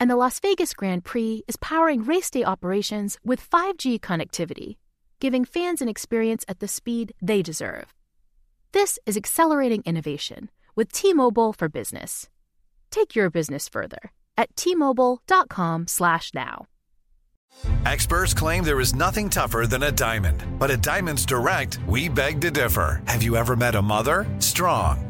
And the Las Vegas Grand Prix is powering race day operations with 5G connectivity, giving fans an experience at the speed they deserve. This is accelerating innovation with T-Mobile for Business. Take your business further at t-mobile.com/now. Experts claim there is nothing tougher than a diamond. But at Diamonds Direct, we beg to differ. Have you ever met a mother? Strong,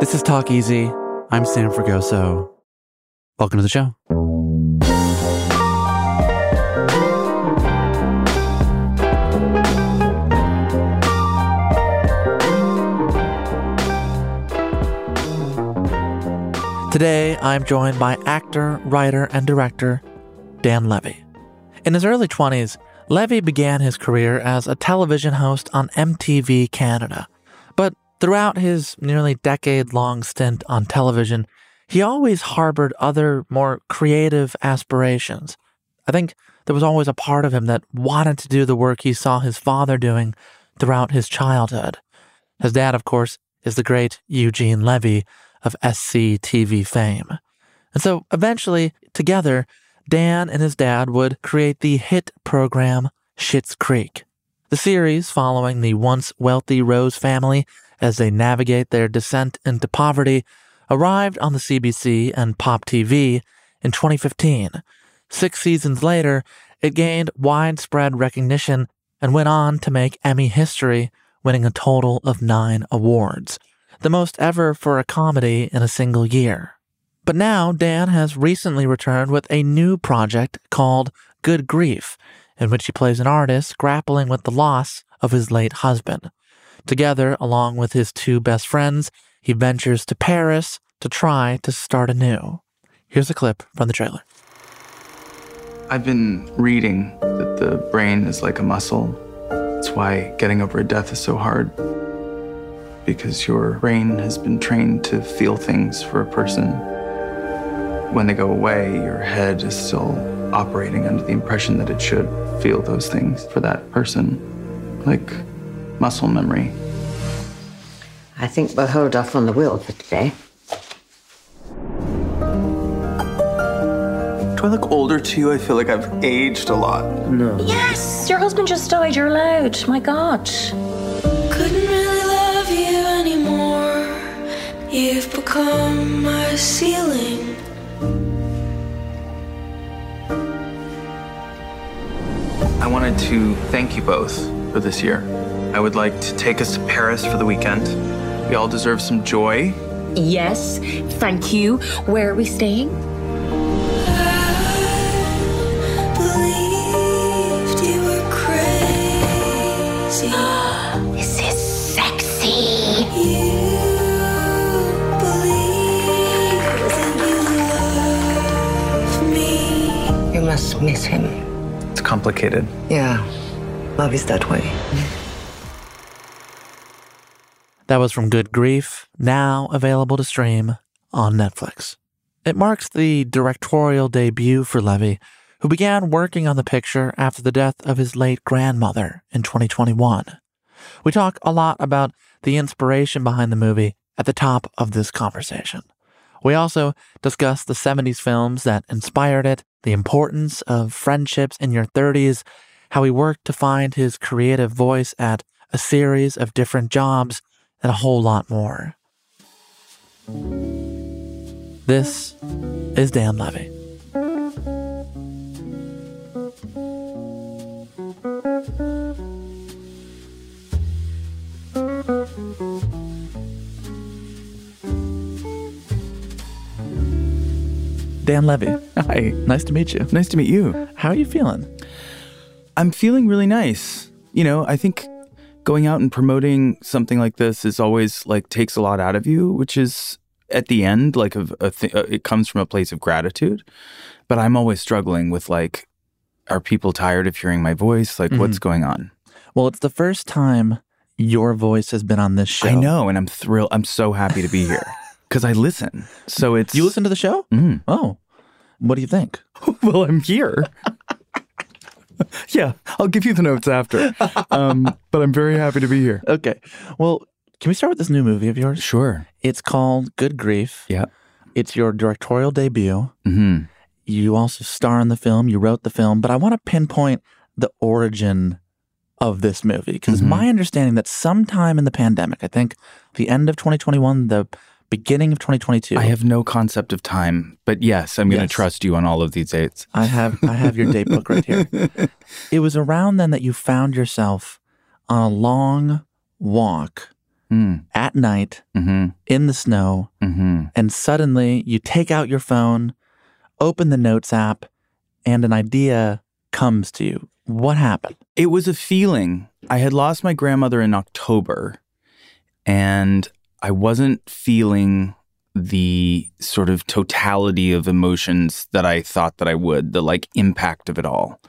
This is Talk Easy. I'm Sam Fragoso. Welcome to the show. Today, I'm joined by actor, writer, and director Dan Levy. In his early 20s, Levy began his career as a television host on MTV Canada. Throughout his nearly decade long stint on television, he always harbored other, more creative aspirations. I think there was always a part of him that wanted to do the work he saw his father doing throughout his childhood. His dad, of course, is the great Eugene Levy, of SCTV fame. And so eventually, together, Dan and his dad would create the hit program Schitt's Creek. The series, following the once wealthy Rose family as they navigate their descent into poverty, arrived on the CBC and Pop TV in 2015. Six seasons later, it gained widespread recognition and went on to make Emmy history, winning a total of nine awards the most ever for a comedy in a single year. But now Dan has recently returned with a new project called Good Grief, in which he plays an artist grappling with the loss of his late husband. Together, along with his two best friends, he ventures to Paris to try to start anew. Here's a clip from the trailer. I've been reading that the brain is like a muscle. That's why getting over a death is so hard because your brain has been trained to feel things for a person. When they go away, your head is still operating under the impression that it should feel those things for that person, like muscle memory. I think we'll hold off on the will for today. Do I look older to you? I feel like I've aged a lot. No. Yes, your husband just died. You're allowed. My God. Couldn't really love you anymore. You've become my ceiling. I wanted to thank you both for this year. I would like to take us to Paris for the weekend. We all deserve some joy. Yes, thank you. Where are we staying? Believed you. This is sexy. You believe that you love me. You must miss him. It's complicated. Yeah. Love is that way. That was from Good Grief, now available to stream on Netflix. It marks the directorial debut for Levy, who began working on the picture after the death of his late grandmother in 2021. We talk a lot about the inspiration behind the movie at the top of this conversation. We also discuss the 70s films that inspired it, the importance of friendships in your 30s, how he worked to find his creative voice at a series of different jobs, and a whole lot more. This is Dan Levy. Dan Levy, Hi. nice to meet you. Nice to meet you. How are you feeling? I'm feeling really nice. You know, I think going out and promoting something like this is always like takes a lot out of you, which is at the end like a, a th- uh, it comes from a place of gratitude. But I'm always struggling with like, are people tired of hearing my voice? Like, what's going on? Well, it's the first time your voice has been on this show. I know, and I'm thrilled. I'm so happy to be here because I listen. So it's You listen to the show? Mhm. Oh. What do you think? well, I'm here. yeah, I'll give you the notes after. Um, but I'm very happy to be here. Okay. Well, can we start with this new movie of yours? Sure. It's called Good Grief. Yeah. It's your directorial debut. hmm You also star in the film, you wrote the film, but I want to pinpoint the origin of this movie because Mhm. my understanding that sometime in the pandemic, I think the end of 2021, the beginning of 2022, I have no concept of time, but yes, I'm going to Yes. trust you on all of these dates. I have I have your date book right here. It was around then that you found yourself on a long walk Mm, at night hmm in the snow hmm and suddenly you take out your phone, open the notes app, and an idea comes to you. What happened? It was a feeling. I had lost my grandmother in October, and I wasn't feeling the sort of totality of emotions that I thought that I would, the like impact of it all.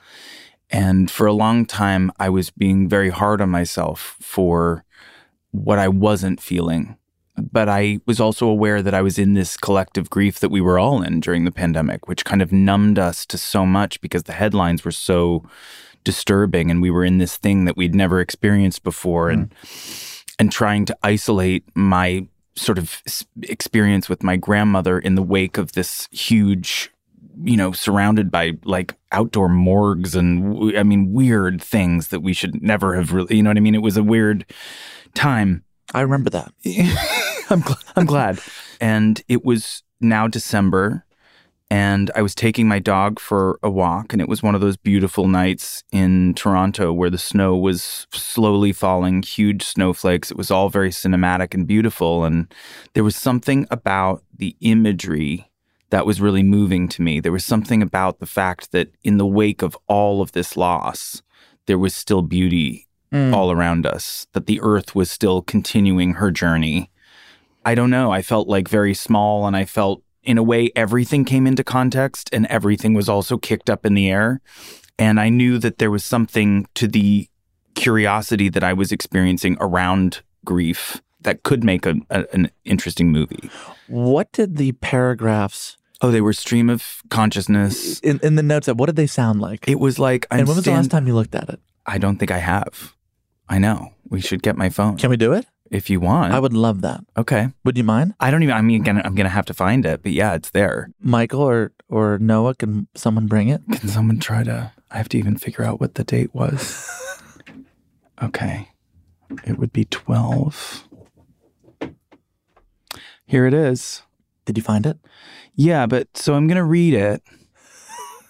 And for a long time, I was being very hard on myself for what I wasn't feeling. But I was also aware that I was in this collective grief that we were all in during the pandemic, which kind of numbed us to so much because the headlines were so disturbing and we were in this thing that we'd never experienced before and hmm. And trying to isolate my sort of experience with my grandmother in the wake of this huge you know surrounded by like outdoor morgues and i mean weird things that we should never have really you know what i mean it was a weird time I remember that. I'm, gl- I'm glad. And it was now December, and I was taking my dog for a walk, and it was one of those beautiful nights in Toronto where the snow was slowly falling, huge snowflakes. It was all very cinematic and beautiful. And there was something about the imagery that was really moving to me. There was something about the fact that in the wake of all of this loss, there was still beauty Mm. all around us, that the earth was still continuing her journey. I don't know. I felt like very small, and I felt in a way everything came into context and everything was also kicked up in the air. And I knew that there was something to the curiosity that I was experiencing around grief that could make a, a- an interesting movie. What did the paragraphs Oh, they were stream of consciousness. in, in the notes what did they sound like? It was like I'm and when was the last time you looked at it? I don't think I have. I know. We should get my phone Can we do it? If you want. I would love that. Okay. Would you mind? I don't even. I mean, I'm gonna have to find it, but yeah, it's there. Michael or, or Noah, can someone bring it? Can someone try to? I have to even figure out what the date was. okay, it would be twelve. Here it is. Did you find it? Yeah, but so I'm gonna read it,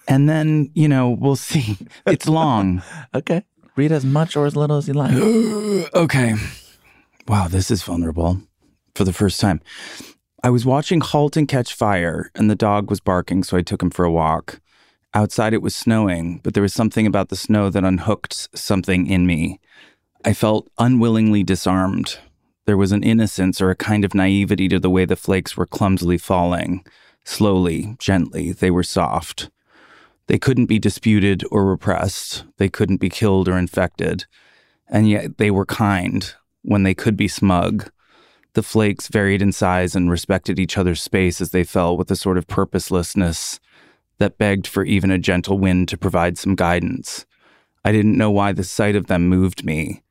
and then you know we'll see. It's long. Okay. Read as much or as little as you like. okay. Wow, this is vulnerable for the first time. I was watching Halt and Catch Fire, and the dog was barking, so I took him for a walk. Outside it was snowing, but there was something about the snow that unhooked something in me. I felt unwillingly disarmed. There was an innocence or a kind of naivety to the way the flakes were clumsily falling. Slowly, gently, they were soft. They couldn't be disputed or repressed. They couldn't be killed or infected. And yet they were kind when they could be smug. The flakes varied in size and respected each other's space as they fell with a sort of purposelessness that begged for even a gentle wind to provide some guidance. I didn't know why the sight of them moved me.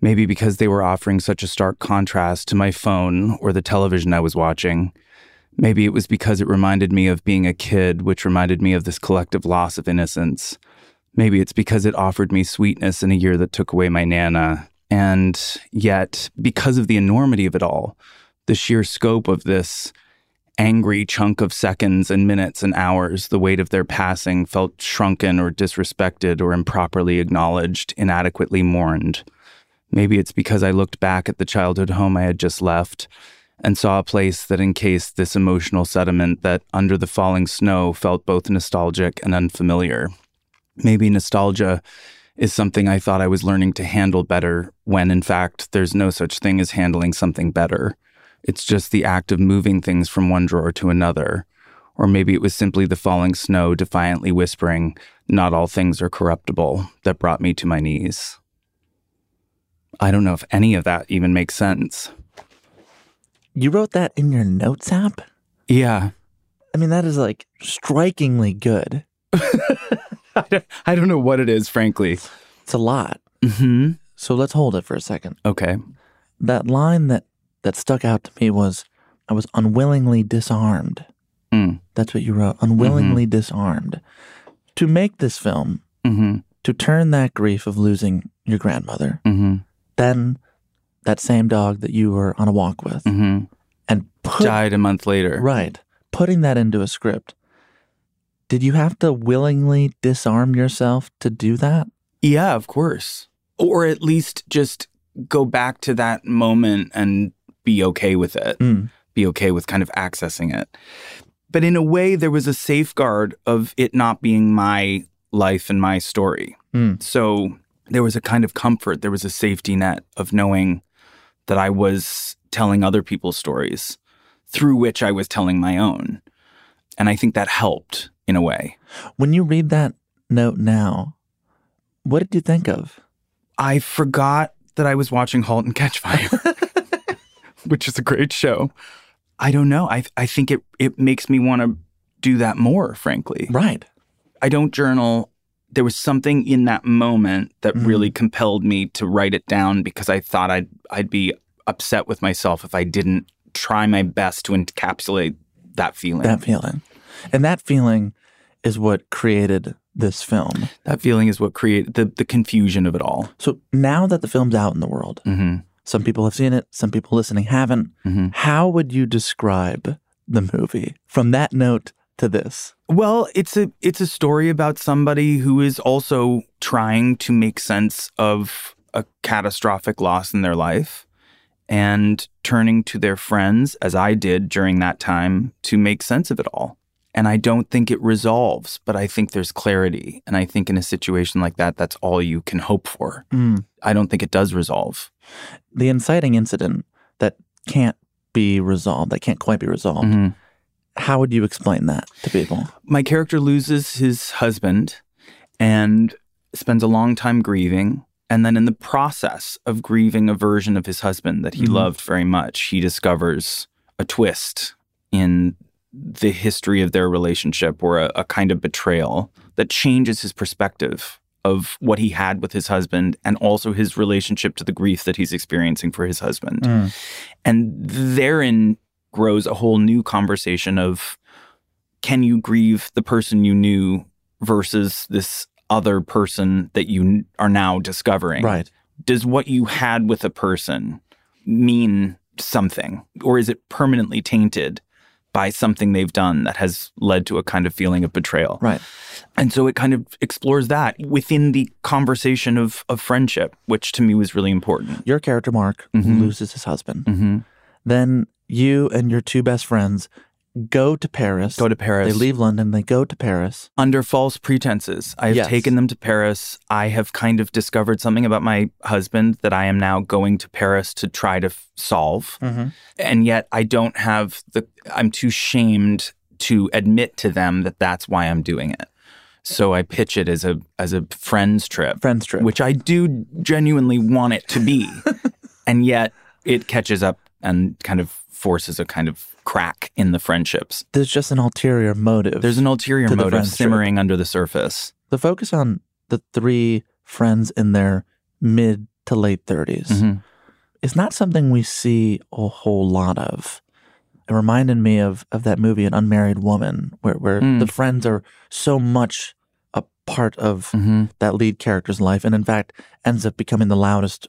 Maybe because they were offering such a stark contrast to my phone or the television I was watching. Maybe it was because it reminded me of being a kid, which reminded me of this collective loss of innocence. Maybe it's because it offered me sweetness in a year that took away my Nana. And yet, because of the enormity of it all, the sheer scope of this angry chunk of seconds and minutes and hours, the weight of their passing felt shrunken or disrespected or improperly acknowledged, inadequately mourned. Maybe it's because I looked back at the childhood home I had just left and saw a place that encased this emotional sediment that, under the falling snow, felt both nostalgic and unfamiliar. Maybe nostalgia is something I thought I was learning to handle better when, in fact, there's no such thing as handling something better. It's just the act of moving things from one drawer to another. Or maybe it was simply the falling snow defiantly whispering, Not all things are corruptible, that brought me to my knees. I don't know if any of that even makes sense. You wrote that in your notes app? Yeah. I mean, that is like strikingly good. I don't, know what it is, frankly. It's a lot. hmm So let's hold it for a second. Okay. That line that that stuck out to me was I was unwillingly disarmed. Mm. That's what you wrote. Unwillingly disarmed. To make this film, hmm to turn that grief of losing your grandmother, hmm then that same dog that you were on a walk with, hmm and put Died a month later. right, putting that into a script. Did you have to willingly disarm yourself to do that? Yeah, of course. Or at least just go back to that moment and be okay with it. Mm. Be okay with kind of accessing it. But in a way, there was a safeguard of it not being my life and my story. Mm. So there was a kind of comfort, there was a safety net of knowing that I was telling other people's stories through which I was telling my own. And I think that helped in a way. When you read that note now, what did you think of? I forgot that I was watching *Halt and Catch Fire*, which is a great show. I don't know. I I think it it makes me want to do that more. Frankly, Right. I don't journal. There was something in that moment that Mhm. really compelled me to write it down because I thought I'd I'd be upset with myself if I didn't try my best to encapsulate that feeling. That feeling. And that feeling is what created this film. That feeling is what created the the confusion of it all. So now that the film's out in the world, hmm some people have seen it, some people listening haven't. Mhm. How would you describe the movie from that note to this? Well, it's a it's a story about somebody who is also trying to make sense of a catastrophic loss in their life and turning to their friends as I did during that time to make sense of it all. And I don't think it resolves, but I think there's clarity. And I think in a situation like that that's all you can hope for. Mm. I don't think it does resolve. The inciting incident that can't be resolved, that can't quite be resolved. Mhm. How would you explain that to people? my character loses his husband and spends a long time grieving. And then, in the process of grieving a version of his husband that he Mhm. loved very much, he discovers a twist in the history of their relationship or a, a kind of betrayal that changes his perspective of what he had with his husband and also his relationship to the grief that he's experiencing for his husband. Mm. And therein grows a whole new conversation of can you grieve the person you knew versus this other person that you are now discovering? Right. Does what you had with a person mean something? Or is it permanently tainted by something they've done that has led to a kind of feeling of betrayal? Right. And so it kind of explores that within the conversation of, of friendship, which to me was really important. Your character, Mark, Mhm. loses his husband. Mm-hmm. Then you and your two best friends go to Paris. Go to Paris. They leave London, they go to Paris. under false pretenses. I have Yes. taken them to Paris. I have kind of discovered something about my husband that I am now going to Paris to try to f- solve. Mm-hmm. And yet I don't have the, I'm too shamed to admit to them that that's why I'm doing it. So I pitch it as a as a friends trip, Friends trip. which I do genuinely want it to be, and yet it catches up and kind of forces a kind of crack in the friendships. There's just an ulterior motive. There's an ulterior motive simmering under the surface. the focus on the three friends in their mid to late 30s Mhm. is not something we see a whole lot of. It reminded me of, of that movie, An Unmarried Woman, where, where Mm. the friends are so much a part of Mm-hmm. that lead character's life, and in fact ends up becoming the loudest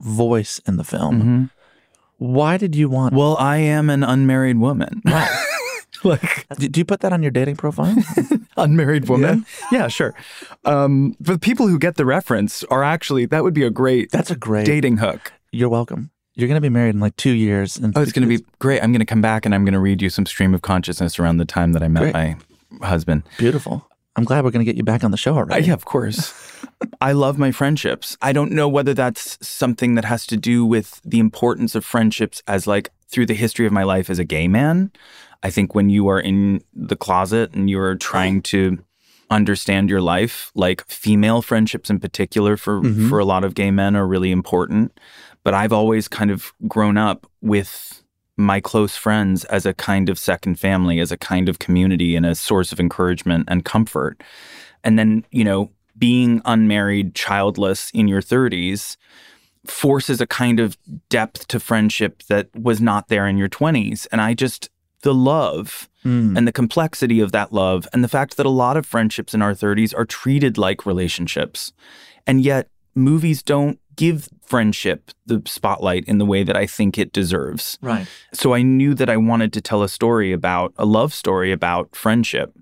voice in the film. Mm-hmm. Why did you want? Well, I am an unmarried woman. like do, do you put that on your dating profile? unmarried woman. Yeah, sure. Um, but people who get the reference are actually that would be a great That's a great. dating hook. You're welcome. You're going to be married in like two years. And Oh, it's going to be great. I'm going to come back and I'm going to read you some stream of consciousness around the time that I met Great. my husband. beautiful. I'm glad we're going to get you back on the show Uh, already. yeah, of course. I love my friendships. I don't know whether that's something that has to do with the importance of friendships as like through the history of my life as a gay man. I think when you are in the closet and you're trying to understand your life, like female friendships in particular for for a lot of gay men are really important. But I've always kind of grown up with my close friends as a kind of second family, as a kind of community and a source of encouragement and comfort. And then, you know, being unmarried, childless in your 30s forces a kind of depth to friendship that was not there in your 20s. And I just, the love Mm. and the complexity of that love, and the fact that a lot of friendships in our 30s are treated like relationships. And yet, movies don't give friendship the spotlight in the way that I think it deserves. Right. So I knew that I wanted to tell a story about a love story about friendship,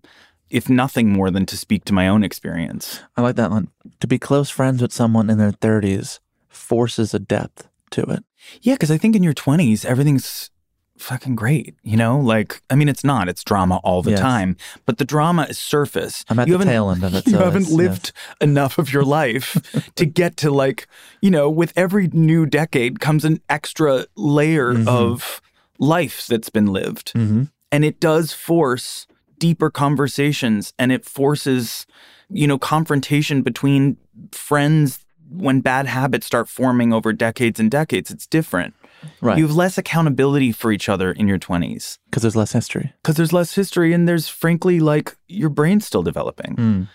if nothing more than to speak to my own experience. I like that one. To be close friends with someone in their 30s forces a depth to it. Yeah, because I think in your 20s, everything's fucking great. You know, like, I mean, it's not, it's drama all the Yes. time, but the drama is surface. I'm at you the haven't- tail end of it, You so haven't lived enough of your life to get to, like, you know, with every new decade comes an extra layer Mm-hmm. of life that's been lived. hmm and it does force deeper conversations and it forces you know confrontation between friends when bad habits start forming over decades and decades it's different Right. you have less accountability for each other in your 20s Because there's less history. because there's less history and there's frankly like your brain's still developing Mm.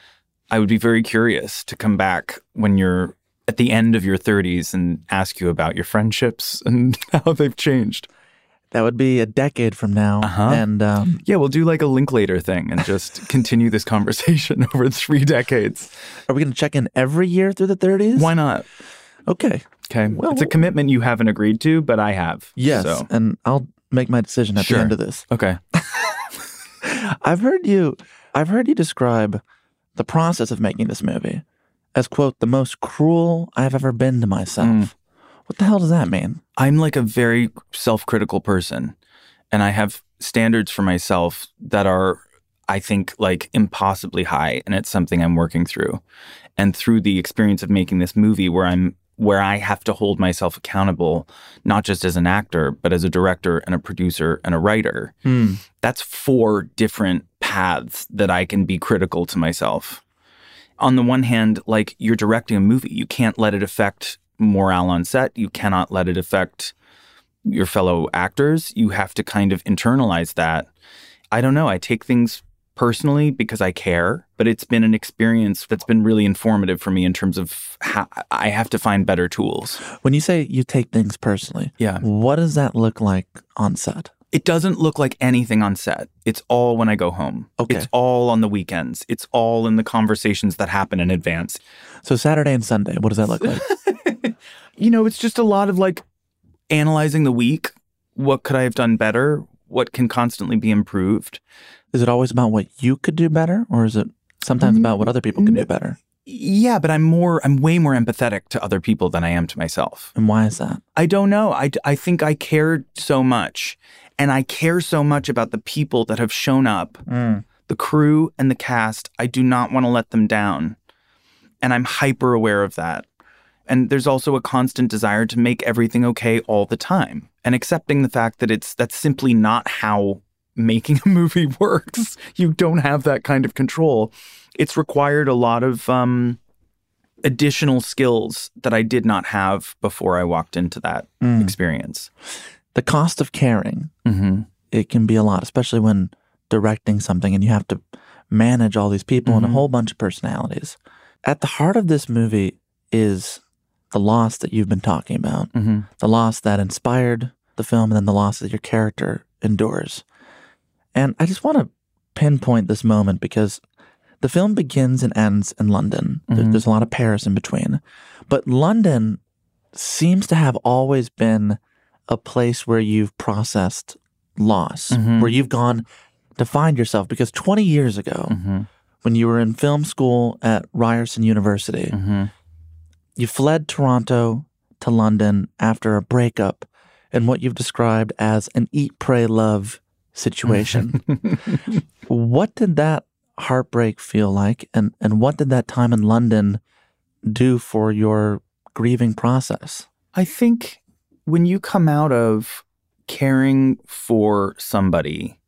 i would be very curious to come back when you're at the end of your 30s and ask you about your friendships and how they've changed That would be a decade from now. Uh-huh. And um, Yeah, we'll do like a Linklater thing and just continue this conversation over three decades. are we going to check in every year through the 30s? Why not? Okay. Okay. Well, it's a commitment you haven't agreed to, but I have. Yes. So, And I'll make my decision at Sure. the end of this. okay. I've heard you I've heard you describe the process of making this movie as quote the most cruel I've ever been to myself. Mm. What the hell does that mean? I'm like a very self critical person and I have standards for myself that are, I think, like impossibly high. And it's something I'm working through. And through the experience of making this movie where I'm, where I have to hold myself accountable, not just as an actor, but as a director and a producer and a writer, Hmm. that's four different paths that I can be critical to myself. On the one hand, like you're directing a movie, you can't let it affect morale on set. You cannot let it affect your fellow actors. You have to kind of internalize that. I don't know. I take things personally because I care, but it's been an experience that's been really informative for me in terms of how I have to find better tools. When you say you take things personally, Yeah. what does that look like on set? It doesn't look like anything on set. It's all when I go home. Okay. It's all on the weekends. It's all in the conversations that happen in advance. So Saturday and Sunday, what does that look like? You know, it's just a lot of like analyzing the week. What could I have done better? What can constantly be improved? Is it always about what you could do better or is it sometimes about what mm, other people can do better? Yeah, but I'm more, I'm way more empathetic to other people than I am to myself. And why is that? I don't know. I, I think I care so much. And I care so much about the people that have shown up, mm. the crew and the cast. I do not want to let them down. And I'm hyper aware of that. And there's also a constant desire to make everything okay all the time and accepting the fact that it's that's simply not how making a movie works. You don't have that kind of control. It's required a lot of um, additional skills that I did not have before I walked into that experience. The cost of caring, Mm-hmm. it can be a lot, especially when directing something and you have to manage all these people and a whole bunch of personalities. At the heart of this movie is the loss that you've been talking about, Mm-hmm. the loss that inspired the film, and then the loss that your character endures. And I just want to pinpoint this moment because the film begins and ends in London. Mhm. There's a lot of Paris in between. But London seems to have always been a place where you've processed loss, Mhm. where you've gone to find yourself. Because 20 years ago, Mm-hmm. when you were in film school at Ryerson University, Mm-hmm. you fled Toronto to London after a breakup in what you've described as an eat, pray, love situation. what did that heartbreak feel like? And, and what did that time in London do for your grieving process? I think when you come out of caring for somebody,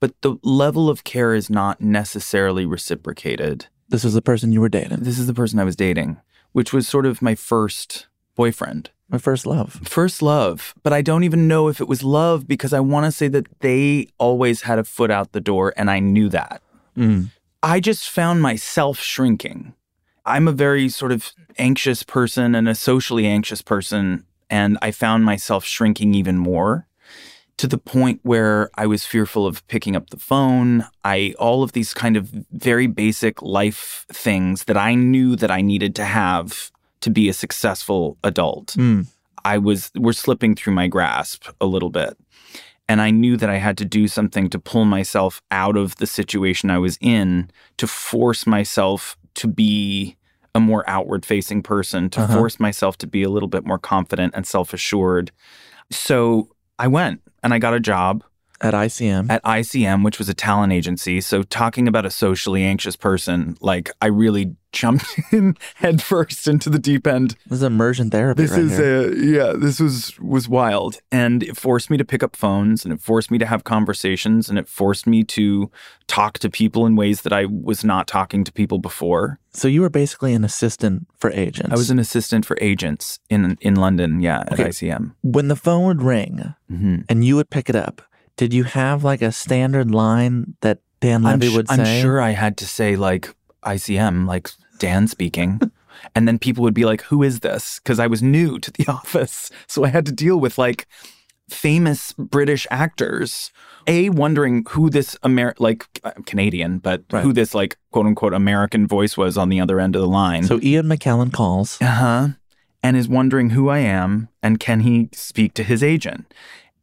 but the level of care is not necessarily reciprocated. This was the person you were dating, This is the person I was dating, which was sort of my first boyfriend. My first love. First love, but I don't even know if it was love because I want to say that they always had a foot out the door and I knew that. Mm. I just found myself shrinking. I'm a very sort of anxious person and a socially anxious person, and I found myself shrinking even more to the point where I was fearful of picking up the phone. I all of these kind of very basic life things that I knew that I needed to have to be a successful adult. Mm. I was were slipping through my grasp a little bit. And I knew that I had to do something to pull myself out of the situation I was in to force myself to be a more outward facing person, to Uh-huh. force myself to be a little bit more confident and self assured. So I went and I got a job At ICM. at ICM, which was a talent agency. So talking about a socially anxious person, like I really jumped in head first into the deep end this is immersion therapy this right is here. a yeah this was was wild and it forced me to pick up phones and it forced me to have conversations and it forced me to talk to people in ways that i was not talking to people before so you were basically an assistant for agents. i was an assistant for agents in in london yeah at Okay. icm when the phone would ring hmm and you would pick it up, did you have like a standard line that Dan I'm, Levy sh- would say? I'm sure i had to say like icm like dan speaking. And then people would be like who is this? Because i was new to the office. So i had to deal with like famous british actors a wondering who this Amer like uh, canadian but Right. who this like quote unquote american voice was on the other end of the line. So Ian McKellen calls. uh-huh. And is wondering who i am and can he speak to his agent?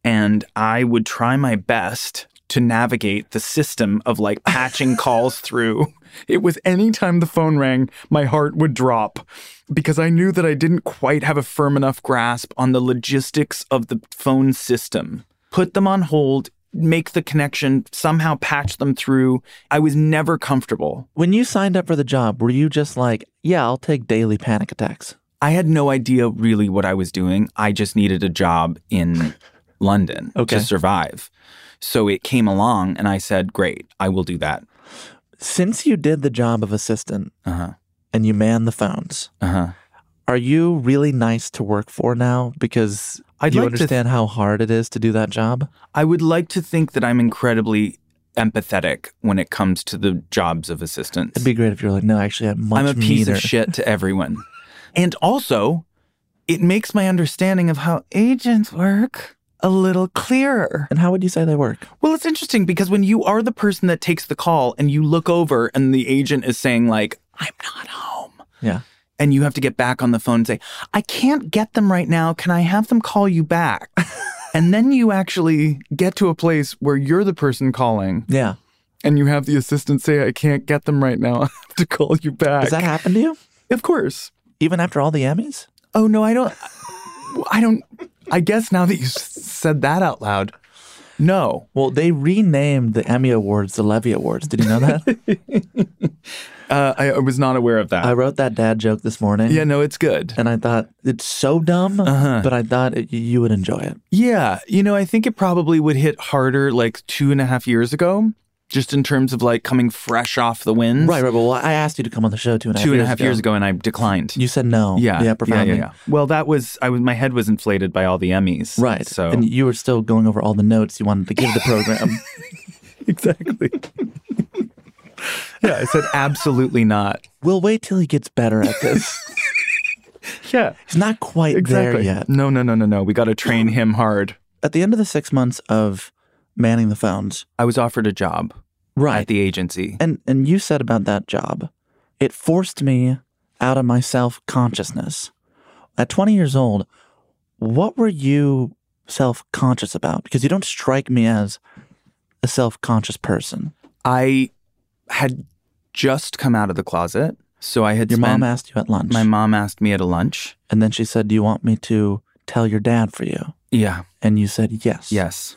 And i would try my best to navigate the system of like patching calls through it was anytime the phone rang my heart would drop because i knew that i didn't quite have a firm enough grasp on the logistics of the phone system put them on hold make the connection somehow patch them through i was never comfortable When you signed up for the job, were you just like, yeah, I'll take daily panic attacks? I had no idea really what I was doing. I just needed a job in London Okay. to survive. So it came along and I said, Great, I will do that. Since you did the job of assistant Uh huh. and you man the phones, Uh huh. are you really nice to work for now because I'd you like to th- understand how hard it is to do that job? I would like to think that I'm incredibly empathetic when it comes to the jobs of assistants. It'd be great if you were like, no, actually, I'm much I'm a piece meaner. of shit to everyone. and also, it makes my understanding of how agents work a little clearer. And how would you say they work? Well, it's interesting because when you are the person that takes the call and you look over and the agent is saying, like, I'm not home. Yeah. And you have to get back on the phone and say, I can't get them right now. Can I have them call you back? and then you actually get to a place where you're the person calling Yeah. and you have the assistant say, I can't get them right now. I have to call you back. Does that happen to you? Of course. Even after all the Emmys? Oh, no, I don't. I don't. I guess now that you said that out loud, No. Well, they renamed the Emmy Awards the Levy Awards. Did you know that? Uh, I, I was not aware of that. I wrote that dad joke this morning. yeah, no, it's good. And I thought it's so dumb, Uh-huh. but I thought it, you would enjoy it. Yeah, you know, I think it probably would hit harder like two and a half years ago, just in terms of like coming fresh off the winds. Right, right. Well, I asked you to come on the show two and a half Two and a years half years ago, and I declined. You said no. yeah, Yeah, yeah, yeah, yeah. Well, that was I was my head was inflated by all the Emmys. Right. So And you were still going over all the notes you wanted to give the program. exactly. yeah, I said absolutely not. we'll wait till he gets better at this. Yeah, He's not quite exactly. there yet. No, no, no, no, no. We got to train him hard. At the end of the six months of manning the phones, I was offered a job right? at the agency. and and you said about that job, it forced me out of my self consciousness. At 20 years old, what were you self conscious about? Because you don't strike me as a self conscious person. I had just come out of the closet, so I had Your spent, mom asked you at lunch, My mom asked me at a lunch. and then she said, "Do you want me to tell your dad for you?" Yeah. And you said yes. Yes.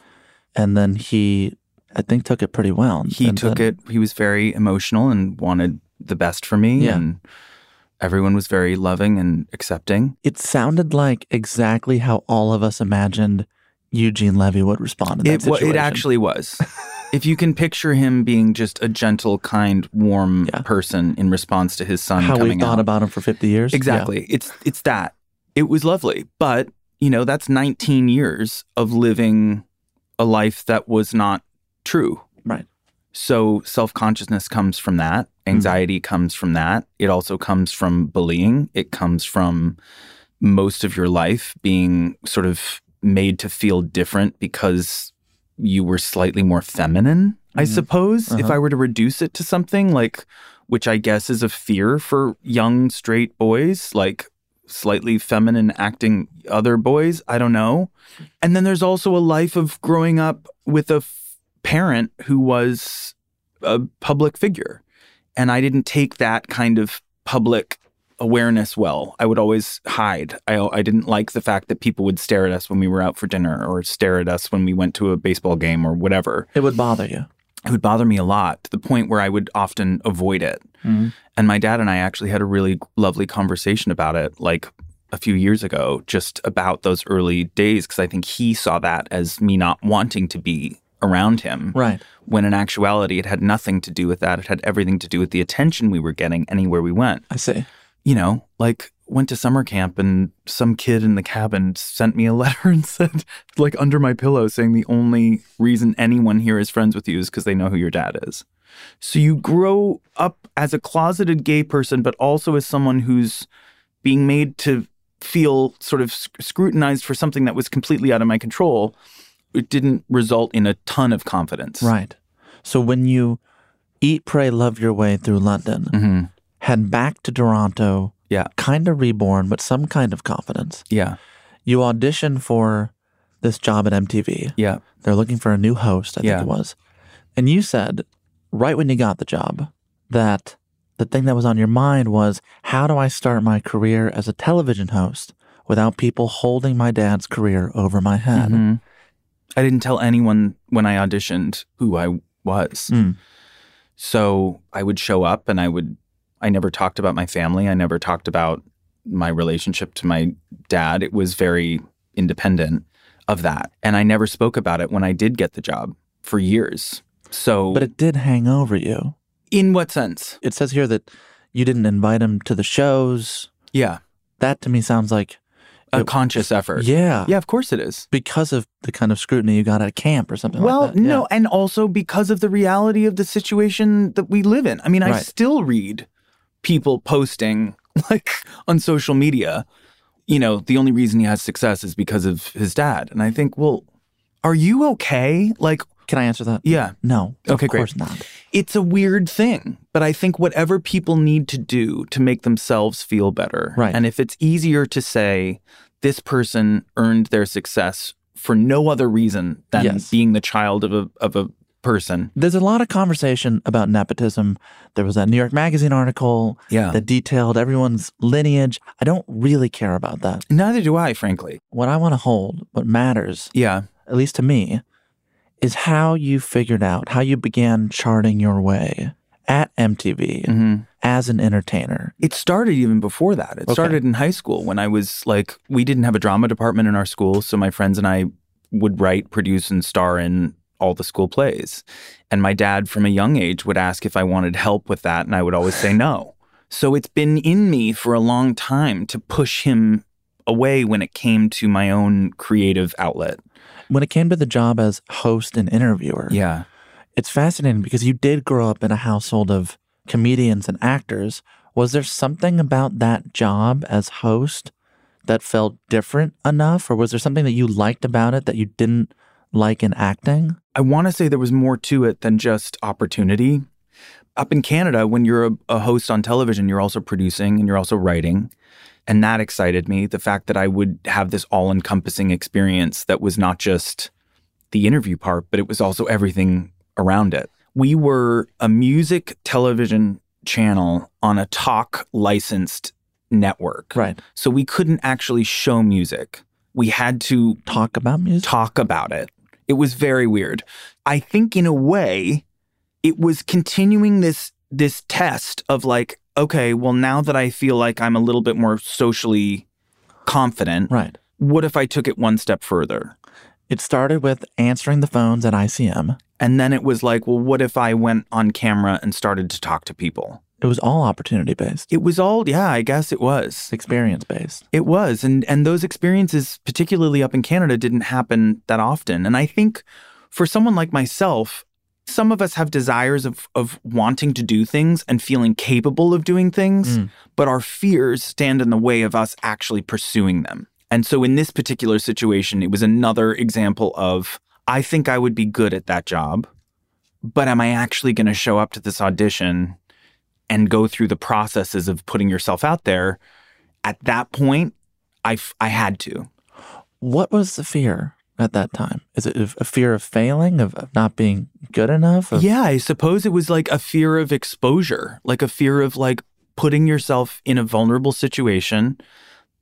And then he, I think, took it pretty well. He and took said- it. He was very emotional and wanted the best for me. Yeah. And everyone was very loving and accepting. It sounded like exactly how all of us imagined Eugene Levy would respond It, situation. it actually was. if you can picture him being just a gentle, kind, warm Yeah. person in response to his son how we thought out. about him for 50 years. Exactly. It's it's that. It was lovely, but you know that's 19 years of living a life that was not true. Right. So self consciousness comes from that. Anxiety comes from that. It also comes from bullying. It comes from most of your life being sort of made to feel different because you were slightly more feminine, I suppose. If Uh-huh. I were to reduce it to something like, which I guess is a fear for young straight boys, like slightly feminine acting other boys. I don't know. And then there's also a life of growing up with a f- parent who was a public figure. And I didn't take that kind of public awareness well. I would always hide. I, I didn't like the fact that people would stare at us when we were out for dinner or stare at us when we went to a baseball game or whatever. It would bother you. It would bother me a lot to the point where I would often avoid it. Mm-hmm. And my dad and I actually had a really lovely conversation about it, like a few years ago, just about those early days, because I think he saw that as me not wanting to be around him. Right. When in actuality, it had nothing to do with that. It had everything to do with the attention we were getting anywhere we went. I see. You know, like went to summer camp and some kid in the cabin sent me a letter and said, like under my pillow, saying the only reason anyone here is friends with you is because they know who your dad is. So you grow up as a closeted gay person, but also as someone who's being made to feel sort of sc- scrutinized for something that was completely out of my control. It didn't result in a ton of confidence. Right. So when you eat, pray, love your way through London, hmm head back to Toronto, Yeah. kind of reborn, but some kind of confidence. Yeah. You audition for this job at MTV. Yeah. They're looking for a new host, I Yeah. think it was. And you said, right when you got the job, that the thing that was on your mind was how do I start my career as a television host without people holding my dad's career over my head? Mhm. I didn't tell anyone when I auditioned who I was. Mm. So I would show up and I would, I never talked about my family. I never talked about my relationship to my dad. It was very independent of that. And I never spoke about it when I did get the job for years. So, But it did hang over you. in what sense? It says here that you didn't invite him to the shows. Yeah. That to me sounds like, A It- conscious effort. yeah, Yeah, of course it is. because of the kind of scrutiny you got at camp or something Well, like that. no, and also because of the reality of the situation that we live in. I mean, I still read people posting like on social media, you know, the only reason he has success is because of his dad. And I think, well, are you okay? Like, Can I answer that? yeah, No. Okay, of great. course not. it's a weird thing, but I think whatever people need to do to make themselves feel better. Right. And if it's easier to say this person earned their success for no other reason than Yes. being the child of a of a person. There's a lot of conversation about nepotism. There was a New York Magazine article Yeah. that detailed everyone's lineage. I don't really care about that. Neither do I, frankly. What I want to hold, what matters, Yeah. at least to me, is how you figured out, how you began charting your way at MTV Mhm. as an entertainer. It started even before that. It Okay. started in high school when I was like, we didn't have a drama department in our school. So my friends and I would write, produce, and star in all the school plays. And my dad, from a young age, would ask if I wanted help with that. And I would always say no. So it's been in me for a long time to push him away when it came to my own creative outlet. When it came to the job as host and interviewer, Yeah. it's fascinating because you did grow up in a household of comedians and actors. Was there something about that job as host that felt different enough, or was there something that you liked about it that you didn't like in acting? I want to say there was more to it than just opportunity. Up in Canada, when you're a, a host on television, you're also producing and you're also writing. And that excited me. The fact that I would have this all encompassing experience that was not just the interview part, but it was also everything around it. We were a music television channel on a talk licensed network. Right. So we couldn't actually show music. We had to Talk about music? talk about it. It was very weird. I think in a way it was continuing this this test of like okay, well now that I feel like I'm a little bit more socially confident, Right. what if I took it one step further? It started with answering the phones at ICM. And then it was like, well, what if I went on camera and started to talk to people? It was all opportunity based, It was all, yeah, I guess it was. experience based. It was. And and those experiences, particularly up in Canada, didn't happen that often. And I think for someone like myself, some of us have desires of of wanting to do things and feeling capable of doing things, Mm. but our fears stand in the way of us actually pursuing them. And so in this particular situation, it was another example of I think I would be good at that job, but am I actually going to show up to this audition and go through the processes of putting yourself out there? At that point, I, f- I had to. What was the fear at that time? Is it a fear of failing, of, of not being good enough? Of, Yeah, I suppose it was like a fear of exposure, like a fear of like putting yourself in a vulnerable situation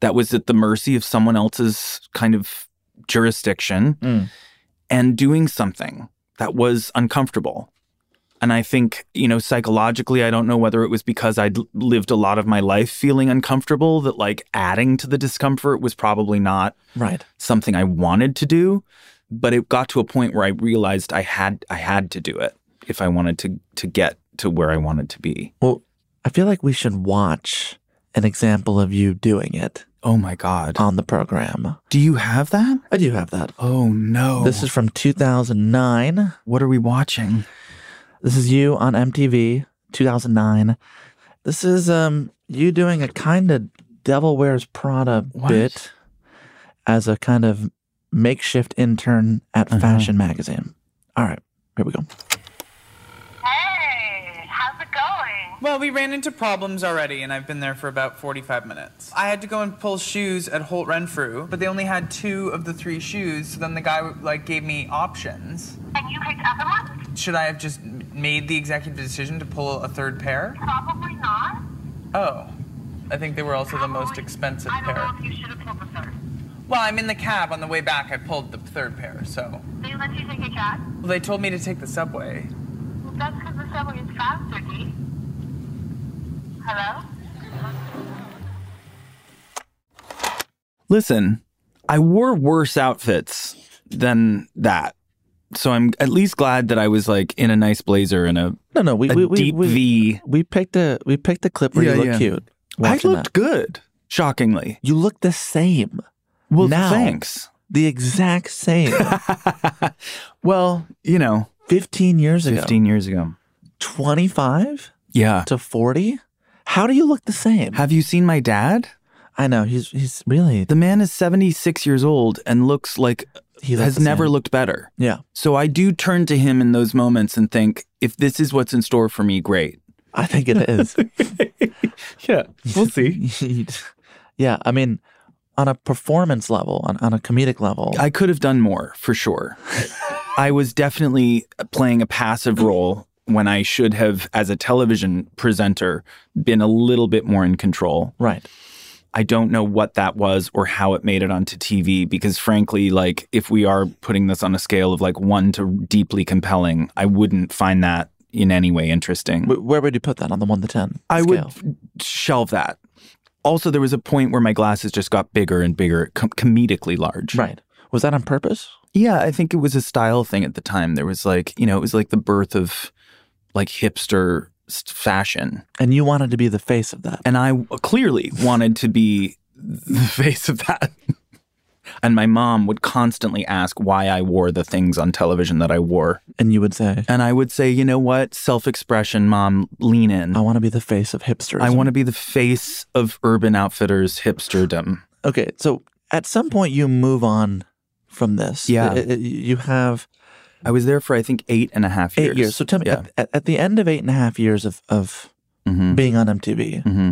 that was at the mercy of someone else's kind of jurisdiction Mm. and doing something that was uncomfortable. And I think, you know, psychologically, I don't know whether it was because I'd lived a lot of my life feeling uncomfortable that like adding to the discomfort was probably not Right. something I wanted to do, but it got to a point where I realized I had I had to do it if I wanted to to get to where I wanted to be. Well, I feel like we should watch an example of you doing it Oh my god. on the program. Do you have that? I do have that. Oh no. This is from 2009. what are we watching? This is you on MTV, 2009. This is um you doing a kind of Devil Wears Prada What? bit as a kind of makeshift intern at Uh-huh. Fashion Magazine. All right, here we go. Hey, how's it going? Well, we ran into problems already, and I've been there for about 45 minutes. I had to go and pull shoes at Holt Renfrew, but they only had two of the three shoes, so then the guy like gave me options. And you picked other ones? Should I have just made the executive decision to pull a third pair? Probably not. Oh, I think they were also the most expensive pair. I don't pair. know if you should have pulled the third. Well, I'm in the cab on the way back. I pulled the third pair, so. They let you take a cab? Well, they told me to take the subway. Well, that's because the subway is faster, D. Hello? Listen, I wore worse outfits than that. So I'm at least glad that I was like in a nice blazer and a, No, no, we a we, we, deep we, V. we picked a we picked a clip where Yeah, you look yeah. cute. I watching looked that. good, shockingly. You look the same. Well, now, thanks. The exact same. well, you know, 15 years ago. 15 years ago. 25 Yeah. to 40? How do you look the same? Have you seen my dad? I know he's he's really The man is 76 years old and looks like he looks has the never same. looked better. Yeah. So I do turn to him in those moments and think, if this is what's in store for me, great. I think it is. Yeah, we'll see. yeah, I mean on a performance level, on, on a comedic level. I could have done more for sure. I was definitely playing a passive role when I should have, as a television presenter, been a little bit more in control. right. I don't know what that was or how it made it onto TV because frankly, like if we are putting this on a scale of like 1 to deeply compelling, I wouldn't find that in any way interesting. Where would you put that on the one to ten? I scale? would shelve that. Also, there was a point where my glasses just got bigger and bigger, com- comedically large. Right. Was that on purpose? Yeah, I think it was a style thing at the time. There was like, you know, it was like the birth of like hipster fashion. And you wanted to be the face of that. And I clearly wanted to be the face of that. and my mom would constantly ask why I wore the things on television that I wore. And you would say, And I would say, you know what? Self expression, mom, lean in. I want to be the face of hipsters. I want to be the face of Urban Outfitters hipsterdom. Okay, so at some point you move on from this. Yeah. I- I- you have I was there for, I think, eight and a half years. eight years. So tell me, Yeah. at, at, the end of eight and a half years of, of Mhm. being on MTV, hmm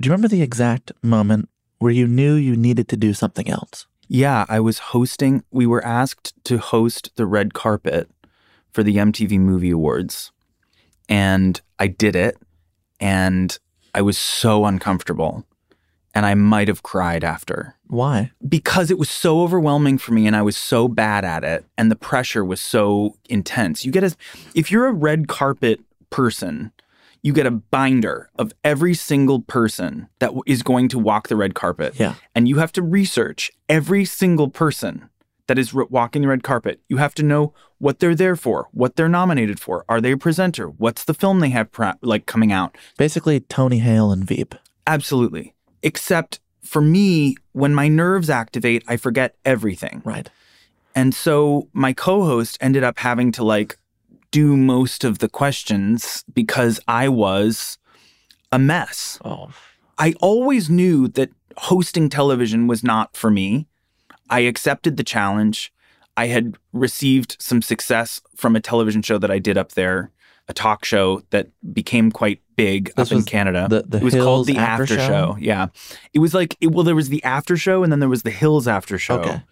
do you remember the exact moment where you knew you needed to do something else? Yeah, I was hosting, we were asked to host the red carpet for the MTV Movie Awards. And I did it. And I was so uncomfortable. And I might have cried after Why? because it was so overwhelming for me and I was so bad at it and the pressure was so intense. You get a if you're a red carpet person, you get a binder of every single person that is going to walk the red carpet. Yeah. And you have to research every single person that is r- walking the red carpet. You have to know what they're there for, what they're nominated for. Are they a presenter? What's the film they have like coming out? Basically, Tony Hale and Veep. Absolutely. Except for me, when my nerves activate, I forget everything. Right. And so my co host ended up having to like do most of the questions because I was a mess. Oh, I always knew that hosting television was not for me. I accepted the challenge. I had received some success from a television show that I did up there, a talk show that became quite big This up in Canada. the- the it was Hills called the After After, Show? show? Yeah. It was like, it, well, there was the After Show and then there was the Hills After Show. Okay.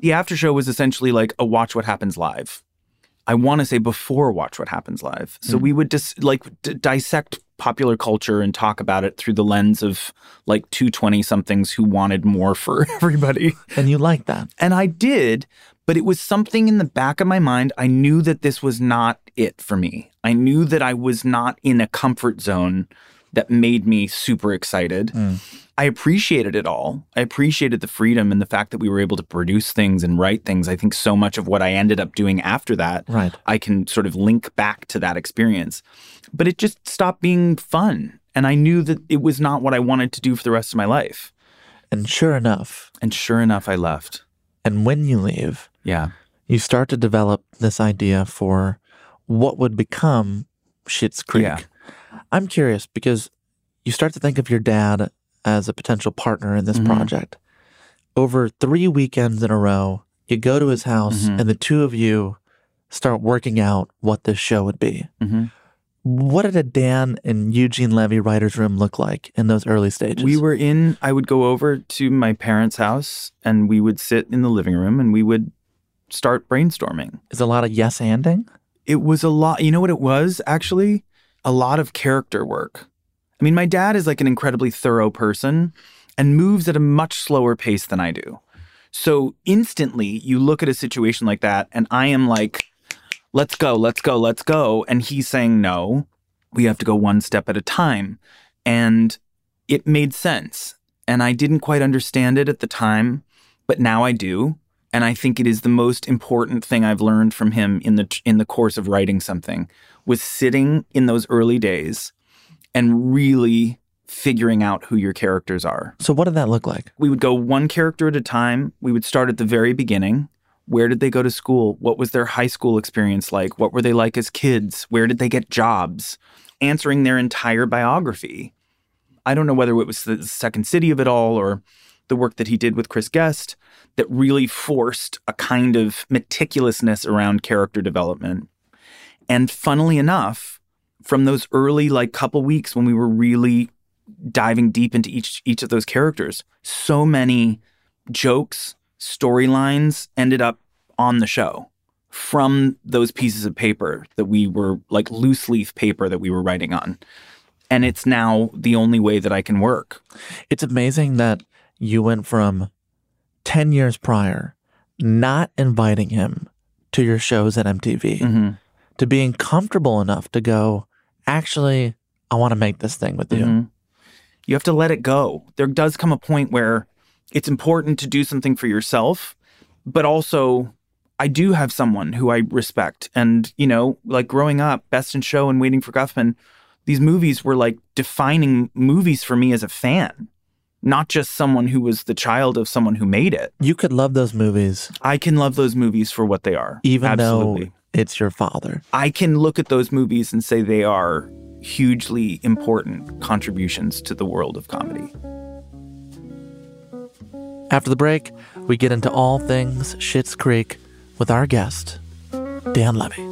The After Show was essentially like a Watch What Happens Live. I want to say before Watch What Happens Live. So Hmm. we would just like d- dissect popular culture and talk about it through the lens of like 220 somethings who wanted more for everybody. and you like that. And I did, but it was something in the back of my mind. I knew that this was not it for me. I knew that I was not in a comfort zone that made me super excited. Hmm. I appreciated it all. I appreciated the freedom and the fact that we were able to produce things and write things. I think so much of what I ended up doing after that, Right. I can sort of link back to that experience. But it just stopped being fun. And I knew that it was not what I wanted to do for the rest of my life. And sure enough, And sure enough, I left. and when you leave, Yeah. you start to develop this idea for what would become Schitt's Creek. Yeah. I'm curious because you start to think of your dad as a potential partner in this Mhm. project. Over three weekends in a row, you go to his house Mhm. and the two of you start working out what this show would be. hmm What did a Dan and Eugene Levy writer's room look like in those early stages? We were in, I would go over to my parents' house and we would sit in the living room and we would start brainstorming. Is a lot of yes anding? It was a lot, you know what it was actually? A lot of character work. I mean, my dad is like an incredibly thorough person and moves at a much slower pace than I do. So instantly you look at a situation like that and I am like, let's go, let's go, let's go. And he's saying, no, we have to go one step at a time. And it made sense. And I didn't quite understand it at the time, but now I do. And I think it is the most important thing I've learned from him in the in the course of writing something was sitting in those early days and really figuring out who your characters are. So what did that look like? We would go one character at a time. We would start at the very beginning. Where did they go to school? What was their high school experience like? What were they like as kids? Where did they get jobs? Answering their entire biography. I don't know whether it was the second city of it all or the work that he did with Chris Guest that really forced a kind of meticulousness around character development. And funnily enough, from those early like couple weeks when we were really diving deep into each each of those characters, so many jokes, storylines ended up on the show from those pieces of paper that we were like loose leaf paper that we were writing on. And it's now the only way that I can work. It's amazing that you went from 10 years prior not inviting him to your shows at MTV Mm-hmm. To being comfortable enough to go, actually, I want to make this thing with you. Mhm. You have to let it go. There does come a point where it's important to do something for yourself, but also I do have someone who I respect. And, you know, like growing up, Best in Show and Waiting for Guffman, these movies were like defining movies for me as a fan, not just someone who was the child of someone who made it. You could love those movies I can love those movies for what they are. even Absolutely. though it's your father. I can look at those movies and say they are hugely important contributions to the world of comedy. After the break, we get into all things Schitt's Creek with our guest, Dan Levy.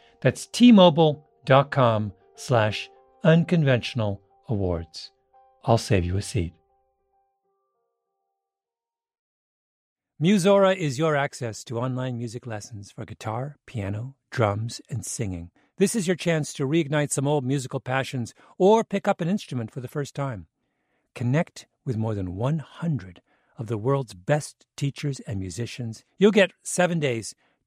That's tmobile.com slash unconventional awards. I'll save you a seat. Musora is your access to online music lessons for guitar, piano, drums, and singing. This is your chance to reignite some old musical passions or pick up an instrument for the first time. Connect with more than 100 of the world's best teachers and musicians. You'll get seven days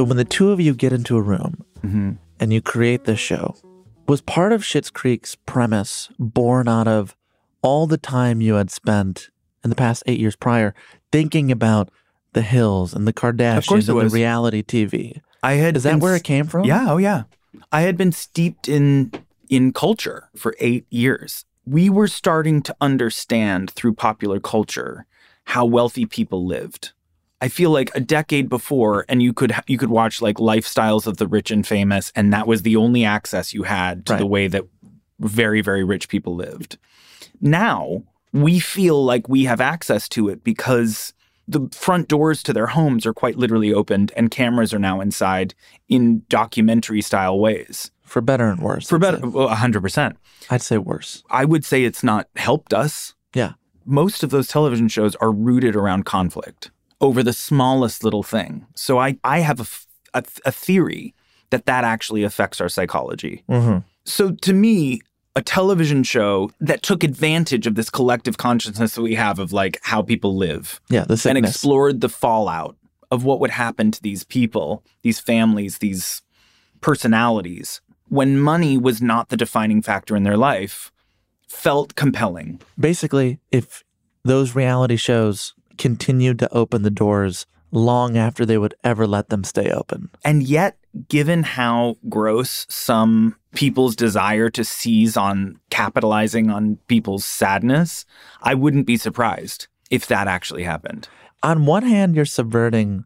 So when the two of you get into a room Mhm. and you create this show, was part of Schitt's Creek's premise born out of all the time you had spent in the past eight years prior thinking about the Hills and the Kardashians and was. the reality TV? I had Is that been where it came from? Yeah, oh yeah. I had been steeped in in culture for 8 years. We were starting to understand through popular culture how wealthy people lived. I feel like a decade before and you could you could watch like lifestyles of the rich and famous and that was the only access you had to the way that very very rich people lived. Now, we feel like we have access to it because the front doors to their homes are quite literally opened and cameras are now inside in documentary style ways. For better and worse. For better, well, 100%. I'd say worse. I would say it's not helped us. Yeah. Most of those television shows are rooted around conflict over the smallest little thing. So I, I have a theory that that actually affects our psychology. Mm-hmm. So to me, a television show that took advantage of this collective consciousness that we have of like how people live Yeah, the and explored the fallout of what would happen to these people, these families, these personalities when money was not the defining factor in their life felt compelling. Basically, if those reality shows continued to open the doors long after they would ever let them stay open. And yet, given how gross some people's desire to seize on capitalizing on people's sadness, I wouldn't be surprised if that actually happened. On one hand, you're subverting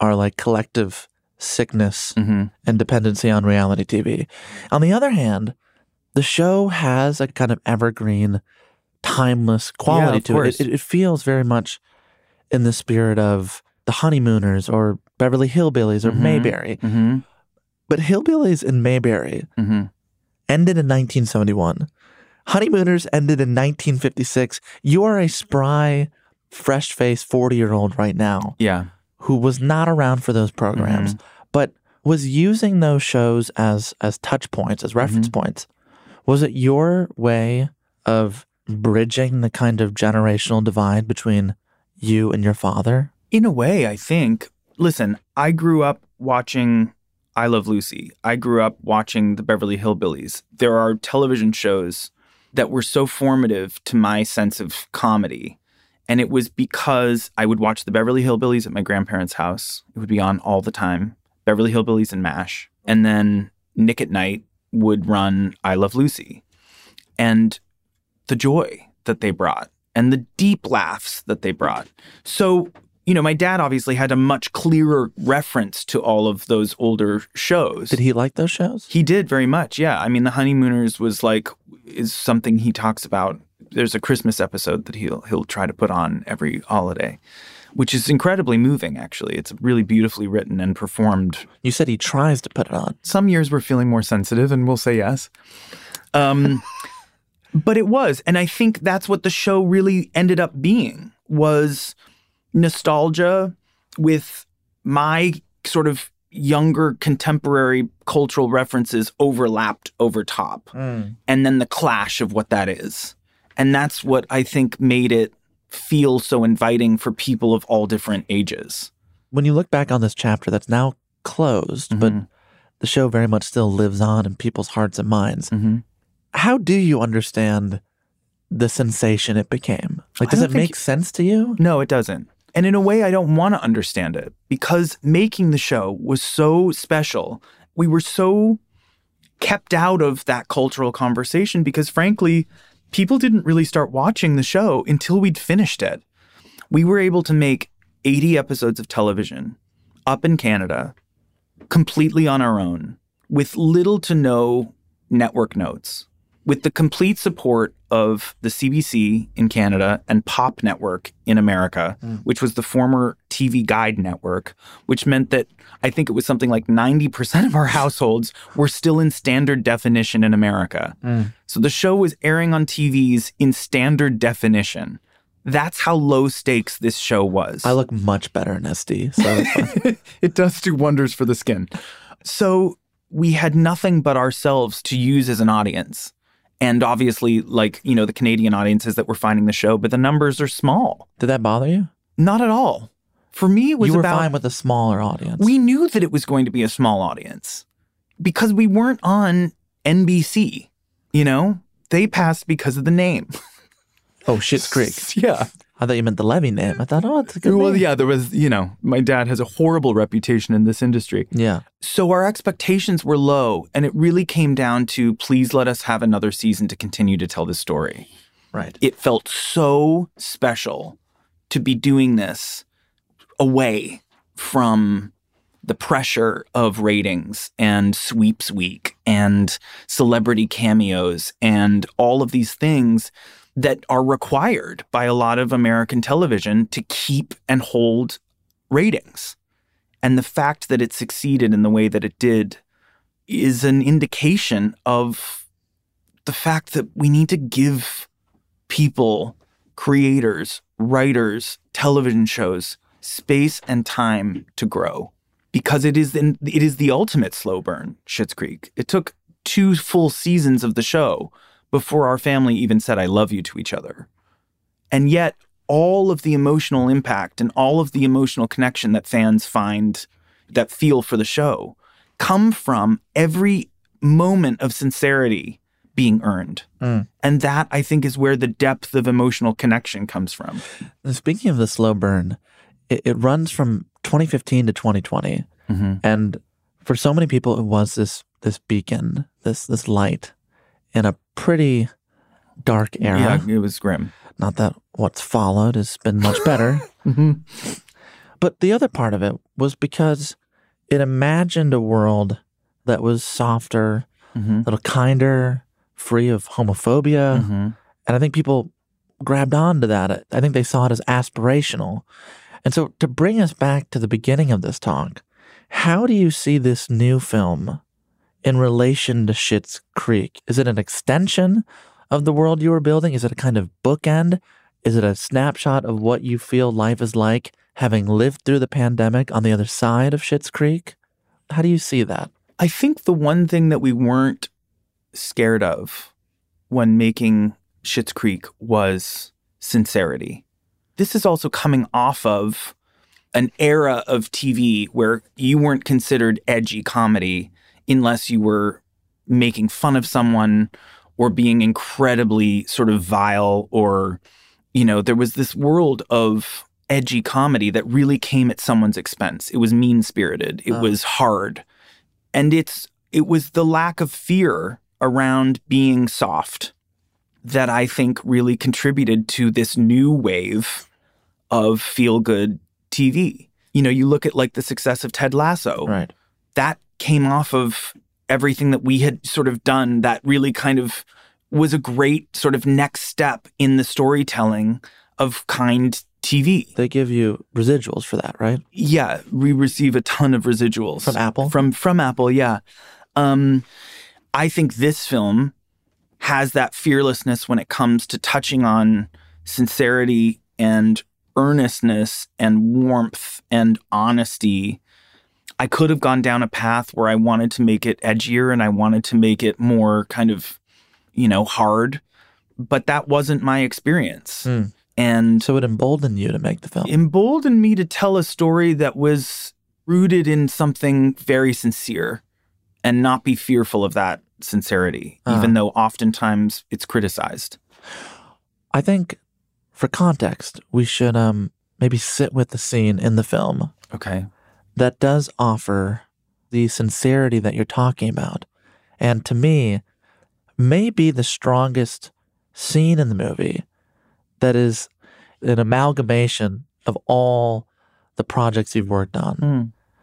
our like collective sickness Mhm. and dependency on reality TV. On the other hand, the show has a kind of evergreen, timeless quality of to it. It feels very much in the spirit of the Honeymooners or Beverly Hillbillies or Mhm. Mayberry. Mm-hmm. But Hillbillies and Mayberry Mm-hmm. ended in 1971. Honeymooners ended in 1956. You are a spry, fresh faced 40 year old right now Yeah. who was not around for those programs, but was using those shows as as touch points, as reference points. Was it your way of bridging the kind of generational divide between you and your father? In a way, I think. Listen, I grew up watching I Love Lucy. I grew up watching the Beverly Hillbillies. There are television shows that were so formative to my sense of comedy. And it was because I would watch the Beverly Hillbillies at my grandparents' house. It would be on all the time Beverly Hillbillies and MASH. And then Nick at Night would run I Love Lucy. And the joy that they brought and the deep laughs that they brought. So, you know, my dad obviously had a much clearer reference to all of those older shows. Did he like those shows? He did very much. Yeah. I mean, The Honeymooners was like is something he talks about. There's a Christmas episode that he'll he'll try to put on every holiday, which is incredibly moving actually. It's really beautifully written and performed. You said he tries to put it on. Some years we're feeling more sensitive and we'll say yes. Um but it was and I think that's what the show really ended up being was nostalgia with my sort of younger contemporary cultural references overlapped over top. And then the clash of what that is. And that's what i think made it feel so inviting for people of all different ages. When you look back on this chapter that's now closed, but the show very much still lives on in people's hearts and minds, Mhm. How do you understand the sensation it became? Like, does it make sense to you? No, it doesn't. And in a way, I don't want to understand it because making the show was so special. We were so kept out of that cultural conversation because, frankly, people didn't really start watching the show until we'd finished it. We were able to make 80 episodes of television up in Canada completely on our own with little to no network notes. With the complete support of the CBC in Canada and Pop Network in America, Mm. which was the former TV Guide network, which meant that I think it was something like 90% of our households were still in standard definition in America. Mm. So the show was airing on TVs in standard definition. That's how low stakes this show was. I look much better in SD. So it does do wonders for the skin. So we had nothing but ourselves to use as an audience. And obviously, like, you know, the Canadian audiences that were finding the show, but the numbers are small. Did that bother you? Not at all. For me, it was you were about fine with a smaller audience. we knew that it was going to be a small audience because we weren't on NBC. You know, they passed because of the name. oh, Schitt's Creek. yeah. I thought you meant the Levy name. I thought, oh, it's a good Well, name. yeah, there was, you know, my dad has a horrible reputation in this industry. Yeah. So our expectations were low, and it really came down to please let us have another season to continue to tell this story. Right. It felt so special to be doing this away from the pressure of ratings and sweeps week and celebrity cameos and all of these things that are required by a lot of American television to keep and hold ratings. And the fact that it succeeded in the way that it did is an indication of the fact that we need to give people, creators, writers, television shows space and time to grow because it is in, it is the ultimate slow burn, Schitt's Creek. It took two full seasons of the show before our family even said I love you to each other. And yet all of the emotional impact and all of the emotional connection that fans find that feel for the show come from every moment of sincerity being earned. Mm. And that I think is where the depth of emotional connection comes from. And speaking of the slow burn, it, it runs from 2015 to 2020, Mhm. and for so many people, it was this this beacon, this this light in a pretty dark era. Yeah, it was grim. Not that what's followed has been much better. Mhm. But the other part of it was because it imagined a world that was softer, Mhm. a little kinder, free of homophobia. Mhm. And I think people grabbed on to that. I think they saw it as aspirational. And so to bring us back to the beginning of this talk, how do you see this new film in relation to Schitt's Creek? Is it an extension of the world you were building? Is it a kind of bookend? Is it a snapshot of what you feel life is like having lived through the pandemic on the other side of Schitt's Creek? How do you see that? I think the one thing that we weren't scared of when making Schitt's Creek was sincerity. This is also coming off of an era of TV where you weren't considered edgy comedy unless you were making fun of someone or being incredibly sort of vile or you know there was this world of edgy comedy that really came at someone's expense it was mean spirited it Oh. was hard and it's it was the lack of fear around being soft that I think really contributed to this new wave of feel good TV. You know, you look at like the success of Ted Lasso. Right. That came off of everything that we had sort of done that really kind of was a great sort of next step in the storytelling of kind TV. They give you residuals for that, right? Yeah, we receive a ton of residuals From Apple? From from Apple, yeah. Um, I think this film has that fearlessness when it comes to touching on sincerity and earnestness and warmth and honesty. I could have gone down a path where I wanted to make it edgier and I wanted to make it more kind of, you know, hard, but that wasn't my experience. Hmm. And So it emboldened you to make the film. emboldened me to tell a story that was rooted in something very sincere and not be fearful of that sincerity, Ah. even though oftentimes it's criticized. I think for context, we should um maybe sit with the scene in the film Okay. That does offer the sincerity that you're talking about. And to me, may be the strongest scene in the movie that is an amalgamation of all the projects you've worked on. Hmm.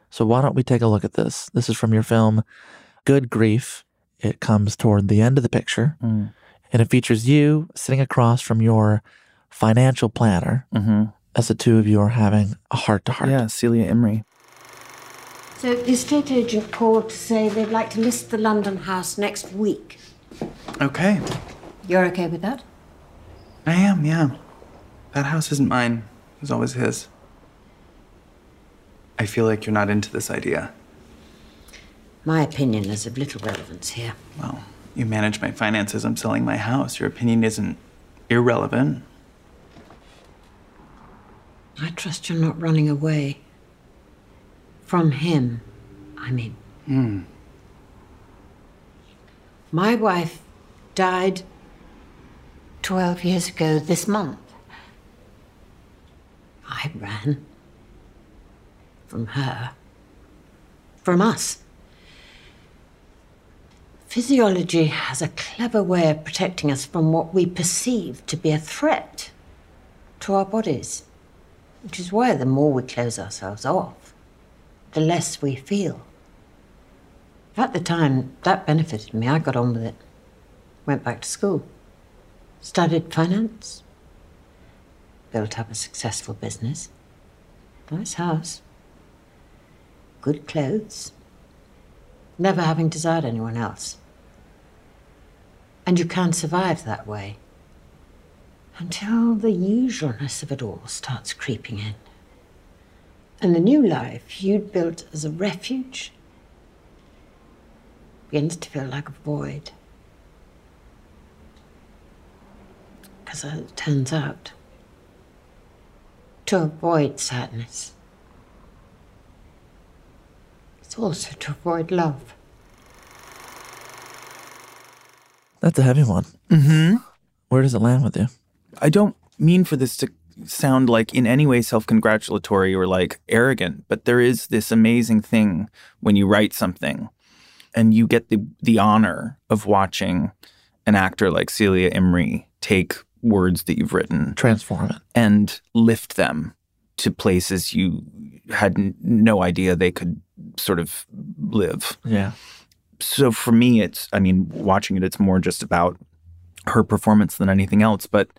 So why don't we take a look at this? This is from your film Good Grief. it comes toward the end of the picture, Mm. and it features you sitting across from your financial planner Mm-hmm. as the two of you are having a heart to heart. Yeah, Celia Imrie. So the estate agent called to say they'd like to list the London house next week. Okay. You're okay with that? I am, yeah. That house isn't mine. It was always his. I feel like you're not into this idea. My opinion is of little relevance here. Well, you manage my finances. I'm selling my house. Your opinion isn't irrelevant. I trust you're not running away. From him, I mean. Hmm. My wife died 12 years ago this month. I ran. From her. From us. Physiology has a clever way of protecting us from what we perceive to be a threat to our bodies. Which is why the more we close ourselves off, the less we feel. At the time, that benefited me. I got on with it. Went back to school. Studied finance. Built up a successful business. Nice house. Good clothes. Never having desired anyone else. And you can survive that way until the usualness of it all starts creeping in. And the new life you'd built as a refuge begins to feel like a void. Because as it turns out, to avoid sadness, it's also to avoid love. That's a heavy one. Mm-hmm. Where does it land with you? I don't mean for this to sound like in any way self-congratulatory or like arrogant, but there is this amazing thing when you write something and you get the the honor of watching an actor like Celia Imrie take words that you've written, transform it, and lift them to places you had n- no idea they could sort of live. Yeah. So for me, it's I mean, watching it, it's more just about her performance than anything else. But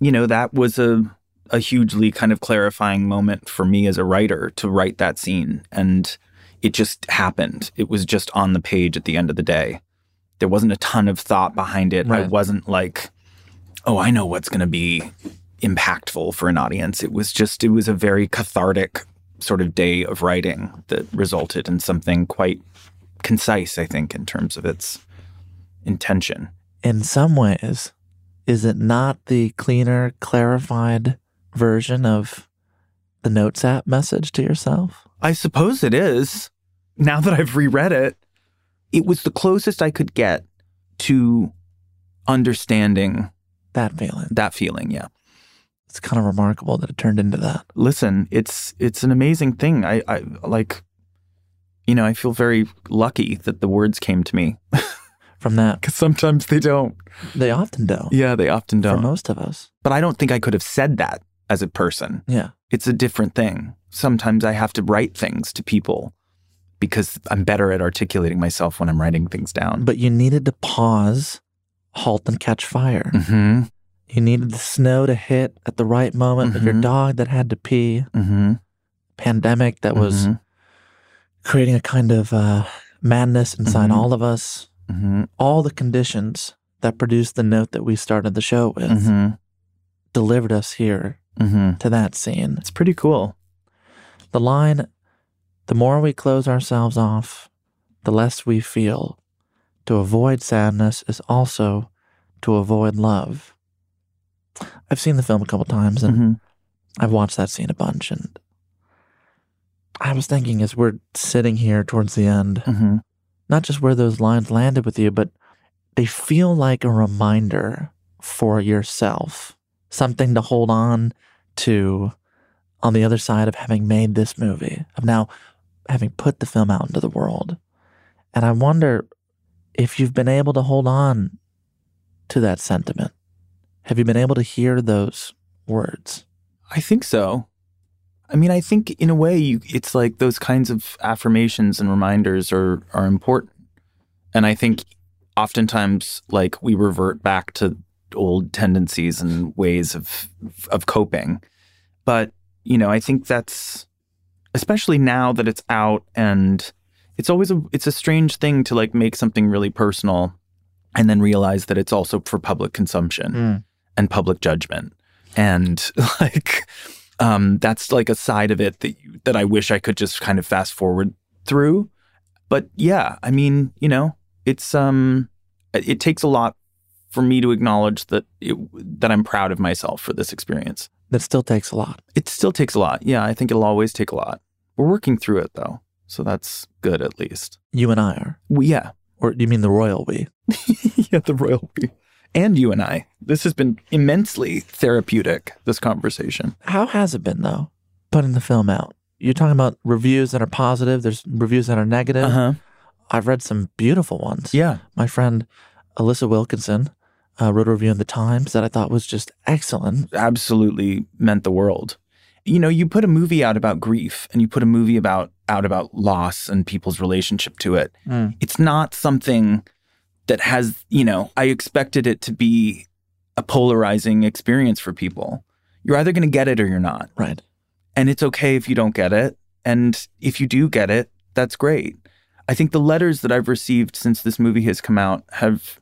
you know, that was a a hugely kind of clarifying moment for me as a writer to write that scene. And it just happened. It was just on the page at the end of the day. There wasn't a ton of thought behind it. I wasn't like, oh, I know what's going to be impactful for an audience. It was just, it was a very cathartic sort of day of writing that resulted in something quite concise, I think, in terms of its intention. In some ways, is it not the cleaner, clarified version of the Notes app message to yourself? I suppose it is. Now that I've reread it, it was the closest I could get to understanding that feeling. That feeling, yeah. It's kind of remarkable that it turned into that. Listen, it's it's an amazing thing. I, I like you know, I feel very lucky that the words came to me. From that. Because sometimes they don't. They often don't. Yeah, they often don't. For most of us. But I don't think I could have said that as a person. Yeah. It's a different thing. Sometimes I have to write things to people because I'm better at articulating myself when I'm writing things down. But you needed to pause, halt, and catch fire. Mm-hmm. You needed the snow to hit at the right moment with your dog that had to pee, Mm-hmm. pandemic that was Mhm. creating a kind of uh, madness inside Mhm. all of us. Mm-hmm. All the conditions that produced the note that we started the show with Mm-hmm. delivered us here Mm-hmm. to that scene. It's pretty cool. The line, the more we close ourselves off, the less we feel. To avoid sadness is also to avoid love. I've seen the film a couple times and Mm-hmm. I've watched that scene a bunch. And I was thinking as we're sitting here towards the end, Mm-hmm. not just where those lines landed with you, but they feel like a reminder for yourself, something to hold on to on the other side of having made this movie, of now having put the film out into the world. And I wonder if you've been able to hold on to that sentiment. Have you been able to hear those words? I think so. I mean, I think in a way, you, it's like those kinds of affirmations and reminders are are important. And I think oftentimes like we revert back to old tendencies and ways of of coping. But, you know, I think that's especially now that it's out and it's always a it's a strange thing to like make something really personal and then realize that it's also for public consumption Mm. and public judgment. And like um that's like a side of it that you, that I wish I could just kind of fast forward through. But yeah, I mean, you know, it's um it it takes a lot for me to acknowledge that it, that I'm proud of myself for this experience. That still takes a lot. It still takes a lot. Yeah, I think it'll always take a lot. We're working through it though. So that's good at least. You and I are. We, yeah. Or do you mean the royal we? yeah, the royal we. And you and I. This has been immensely therapeutic, this conversation. How has it been though, putting the film out? You're talking about reviews that are positive. There's reviews that are negative. Uh-huh. I've read some beautiful ones. Yeah. My friend Alissa Wilkinson uh, wrote a review in the Times that I thought was just excellent. Absolutely meant the world. You know, you put a movie out about grief and you put a movie about out about loss and people's relationship to it. Mm. It's not something that has, you know, I expected it to be a polarizing experience for people. You're either going to get it or you're not. Right. And it's okay if you don't get it. And if you do get it, that's great. I think the letters that I've received since this movie has come out have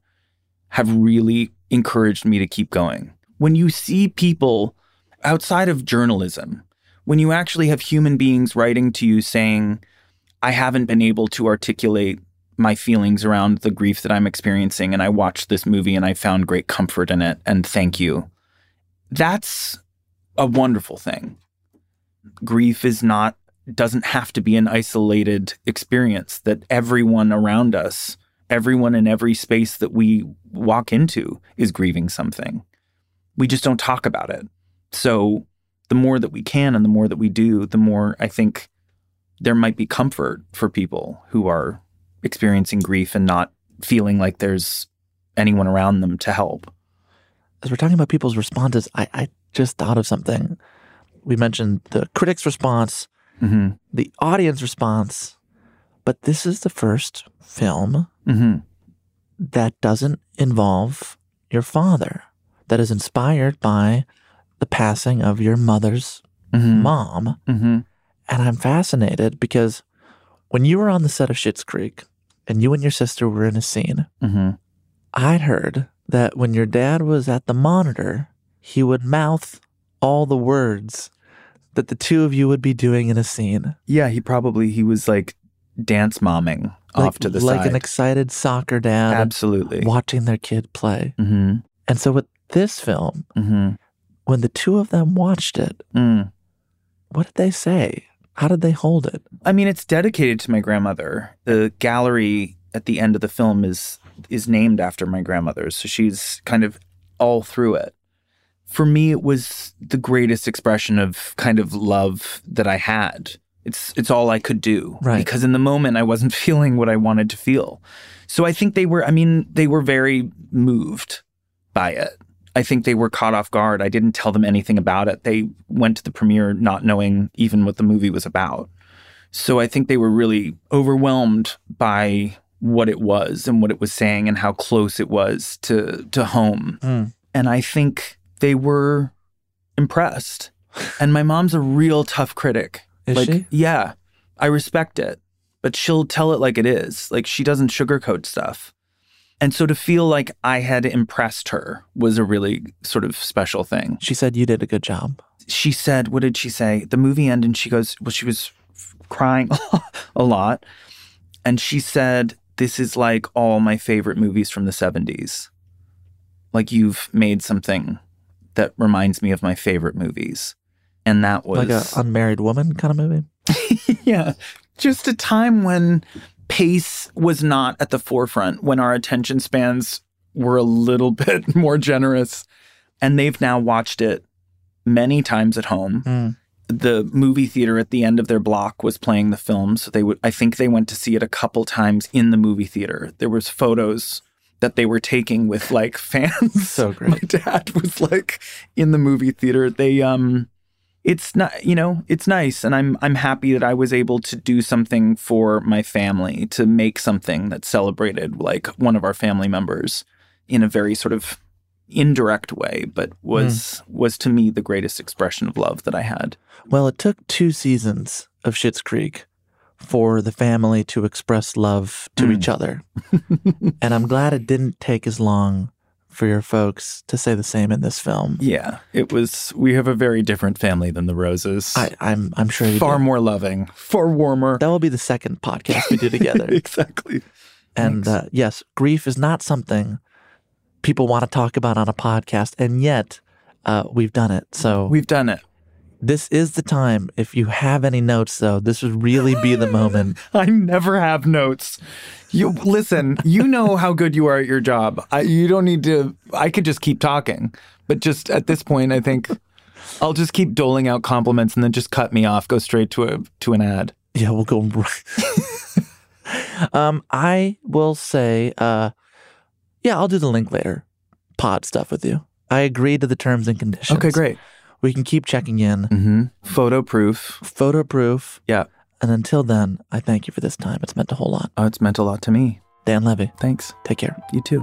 have really encouraged me to keep going. When you see people outside of journalism, when you actually have human beings writing to you saying, I haven't been able to articulate my feelings around the grief that I'm experiencing, and I watched this movie and I found great comfort in it, and thank you. That's a wonderful thing. Grief is not, doesn't have to be an isolated experience, that everyone around us, everyone in every space that we walk into is grieving something. We just don't talk about it. So the more that we can and the more that we do, the more I think there might be comfort for people who are experiencing grief and not feeling like there's anyone around them to help. As we're talking about people's responses, I, I just thought of something. We mentioned the critics' response, Mm-hmm. the audience response, but this is the first film Mm-hmm. that doesn't involve your father, that is inspired by the passing of your mother's Mhm. mom. Mm-hmm. And I'm fascinated because when you were on the set of Schitt's Creek and you and your sister were in a scene, Mm-hmm. I'd heard that when your dad was at the monitor, he would mouth all the words that the two of you would be doing in a scene. Yeah, he probably he was like dance momming Like, off to the like side. an excited soccer dad Absolutely. watching their kid play. Mm-hmm. And so with this film, Mm-hmm. when the two of them watched it, Mm. what did they say? How did they hold it? I mean, it's dedicated to my grandmother. The gallery at the end of the film is is named after my grandmother, so she's kind of all through it. For me, it was the greatest expression of kind of love that I had. It's it's all I could do, Right. Because in the moment, I wasn't feeling what I wanted to feel. So I think they were. I mean, they were very moved by it. I think they were caught off guard. I didn't tell them anything about it. They went to the premiere not knowing even what the movie was about. So I think they were really overwhelmed by what it was and what it was saying and how close it was to to home. Mm. And I think they were impressed. And my mom's a real tough critic. Is like, she? Yeah. I respect it. But she'll tell it like it is. Like she doesn't sugarcoat stuff. And so to feel like I had impressed her was a really sort of special thing She said you did a good job. she said, what did she say? The movie ended and she goes, well, she was crying a lot. And she said, this is like all my favorite movies from the 70s. Like you've made something that reminds me of my favorite movies. And that was Like an unmarried woman kind of movie. yeah, just a time when pace was not at the forefront, when our attention spans were a little bit more generous. And they've now watched it many times at home. Mm. The movie theater at the end of their block was playing the film, so they would I think they went to see it a couple times in the movie theater. There was photos that they were taking with like fans. So great. My dad was like in the movie theater. They um it's not you know it's nice and i'm i'm happy that i was able to do something for my family to make something that celebrated like one of our family members in a very sort of indirect way but was was to me the greatest expression of love that i had Well, it took two seasons of Schitt's Creek for the family to express love to Mm. each other. and I'm glad it didn't take as long for your folks to say the same in this film. yeah it was we have a very different family than the roses I, I'm I'm sure you far do. more loving far warmer That will be the second podcast we do together. exactly and uh, yes, grief is not something people want to talk about on a podcast, and yet uh, we've done it. So we've done it. This is the time. If you have any notes, though, this would really be the moment. I never have notes. You listen. You know how good you are at your job. I, you don't need to. I could just keep talking, but just at this point, I think I'll just keep doling out compliments and then just cut me off. Go straight to a to an ad. Yeah, we'll go. um, I will say, uh, yeah, I'll do the link later. Pod stuff with you. I agree to the terms and conditions. Okay, great. We can keep checking in. Mm-hmm. Photo proof. Photo proof. Yeah. And until then, I thank you for this time. It's meant a whole lot. Oh, it's meant a lot to me. Dan Levy. Thanks. Take care. You too.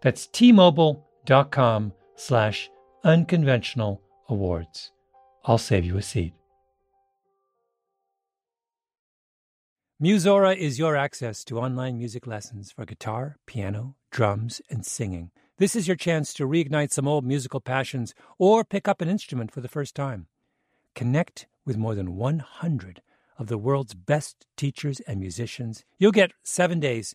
That's tmobile.com slash unconventional awards. I'll save you a seat. Musora is your access to online music lessons for guitar, piano, drums, and singing This is your chance to reignite some old musical passions or pick up an instrument for the first time. Connect with more than 100 of the world's best teachers and musicians. You'll get seven days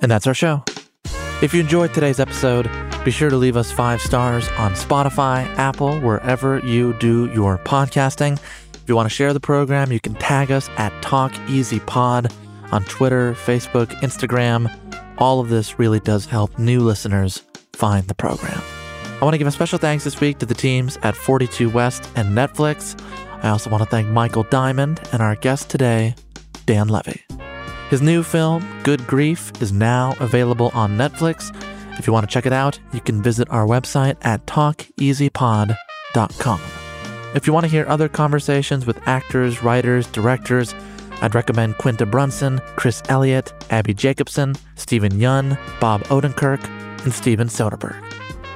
And that's our show. If you enjoyed today's episode, be sure to leave us five stars on Spotify, Apple, wherever you do your podcasting. If you want to share the program, you can tag us at Talk Easy Pod on Twitter, Facebook, Instagram. All of this really does help new listeners find the program. I want to give a special thanks this week to the teams at 42 West and Netflix. I also want to thank Michael Diamond and our guest today, Dan Levy. His new film, Good Grief, is now available on Netflix. If you want to check it out, you can visit our website at talkeasypod.com. If you want to hear other conversations with actors, writers, directors, I'd recommend Quinta Brunson, Chris Elliott, Abbi Jacobson, Steven Yeun, Bob Odenkirk, and Steven Soderbergh.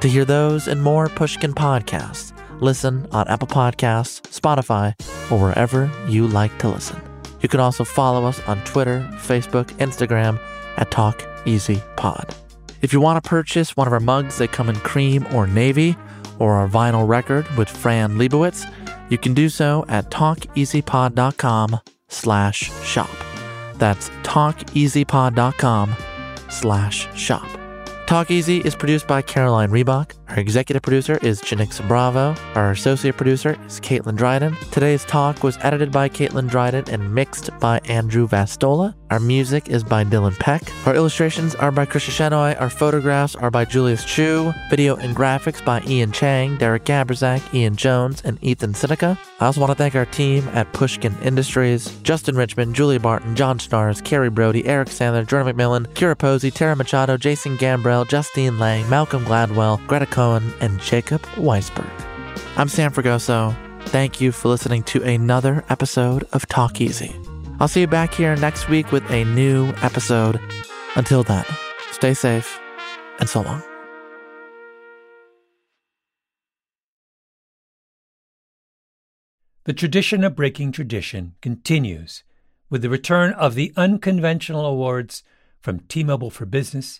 To hear those and more Pushkin podcasts, listen on Apple Podcasts, Spotify, or wherever you like to listen. You can also follow us on Twitter, Facebook, Instagram at Talk Easy Pod. If you want to purchase one of our mugs, they come in cream or navy, or our vinyl record with Fran Lebowitz, you can do so at talkeasypod.com slash shop. That's talkeasypod.com slash shop. Talk Easy is produced by Caroline Reebok. Our executive producer is Janixa Bravo. Our associate producer is Caitlin Dryden. Today's talk was edited by Caitlin Dryden and mixed by Andrew Vastola. Our music is by Dylan Peck. Our illustrations are by Krisha Shenoy. Our photographs are by Julius Chu. Video and graphics by Ian Chang, Derek Gabrzak, Ian Jones, and Ethan Sinica. I also want to thank our team at Pushkin Industries, Justin Richmond, Julie Barton, John Schnars, Carrie Brody, Eric Sandler, Jordan McMillan, Kira Posey, Tara Machado, Jason Justine Lang, Malcolm Gladwell, Greta Cohn, and Jacob Weisberg. I'm Sam Fragoso. Thank you for listening to another episode of Talk Easy. I'll see you back here next week with a new episode. Until then, stay safe and so long. The tradition of breaking tradition continues with the return of the unconventional awards from T Mobile for Business